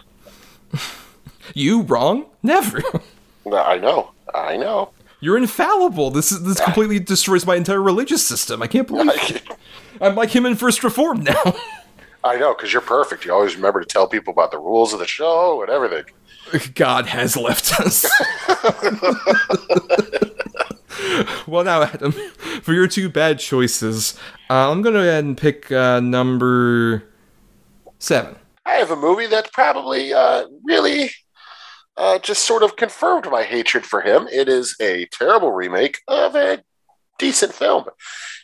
you wrong? Never. I know. I know. You're infallible. This is this completely destroys my entire religious system. I can't believe I'm like him in First Reform now. I know, because you're perfect. You always remember to tell people about the rules of the show and everything. God has left us. well, now, Adam, for your two bad choices, uh, I'm going to go ahead and pick uh, number seven. I have a movie that probably uh, really uh, just sort of confirmed my hatred for him. It is a terrible remake of a decent film.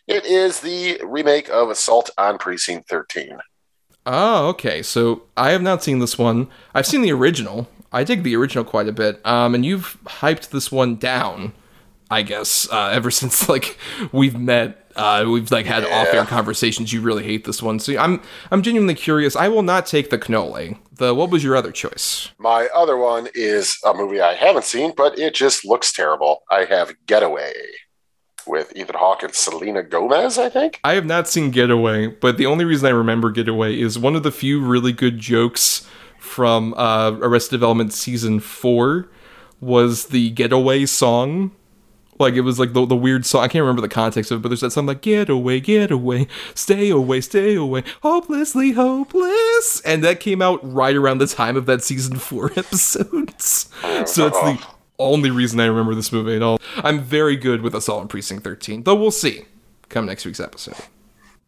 It is the remake of Assault on Precinct 13. Oh, okay. So I have not seen this one. I've seen the original. I dig the original quite a bit. Um, and you've hyped this one down, I guess, uh, ever since like we've met. Uh, we've like had yeah. off-air conversations. You really hate this one, so I'm I'm genuinely curious. I will not take the cannoli. The what was your other choice? My other one is a movie I haven't seen, but it just looks terrible. I have Getaway with Ethan Hawke and Selena Gomez, I think. I have not seen Getaway, but the only reason I remember Getaway is one of the few really good jokes from uh, Arrested Development season four was the Getaway song. Like it was like the, the weird song. I can't remember the context of it, but there's that song like "Get away, get away, stay away, stay away, hopelessly hopeless," and that came out right around the time of that season four episodes. so that's the only reason I remember this movie at all. I'm very good with Assault on Precinct 13, though we'll see come next week's episode.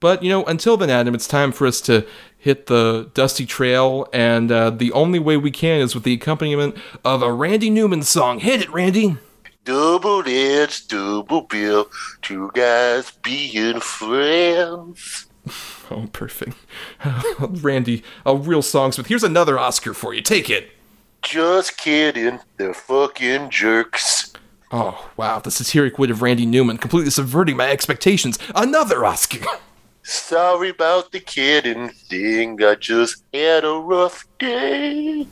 But, you know, until then, Adam, it's time for us to hit the dusty trail, and uh, the only way we can is with the accompaniment of a Randy Newman song. Hit it, Randy! Double edge, double bill, two guys being friends. Oh, perfect. Randy, a real songs, here's another Oscar for you. Take it. Just kidding. They're fucking jerks. Oh, wow. The satiric wit of Randy Newman completely subverting my expectations. Another Oscar. Sorry about the kidding thing. I just had a rough day.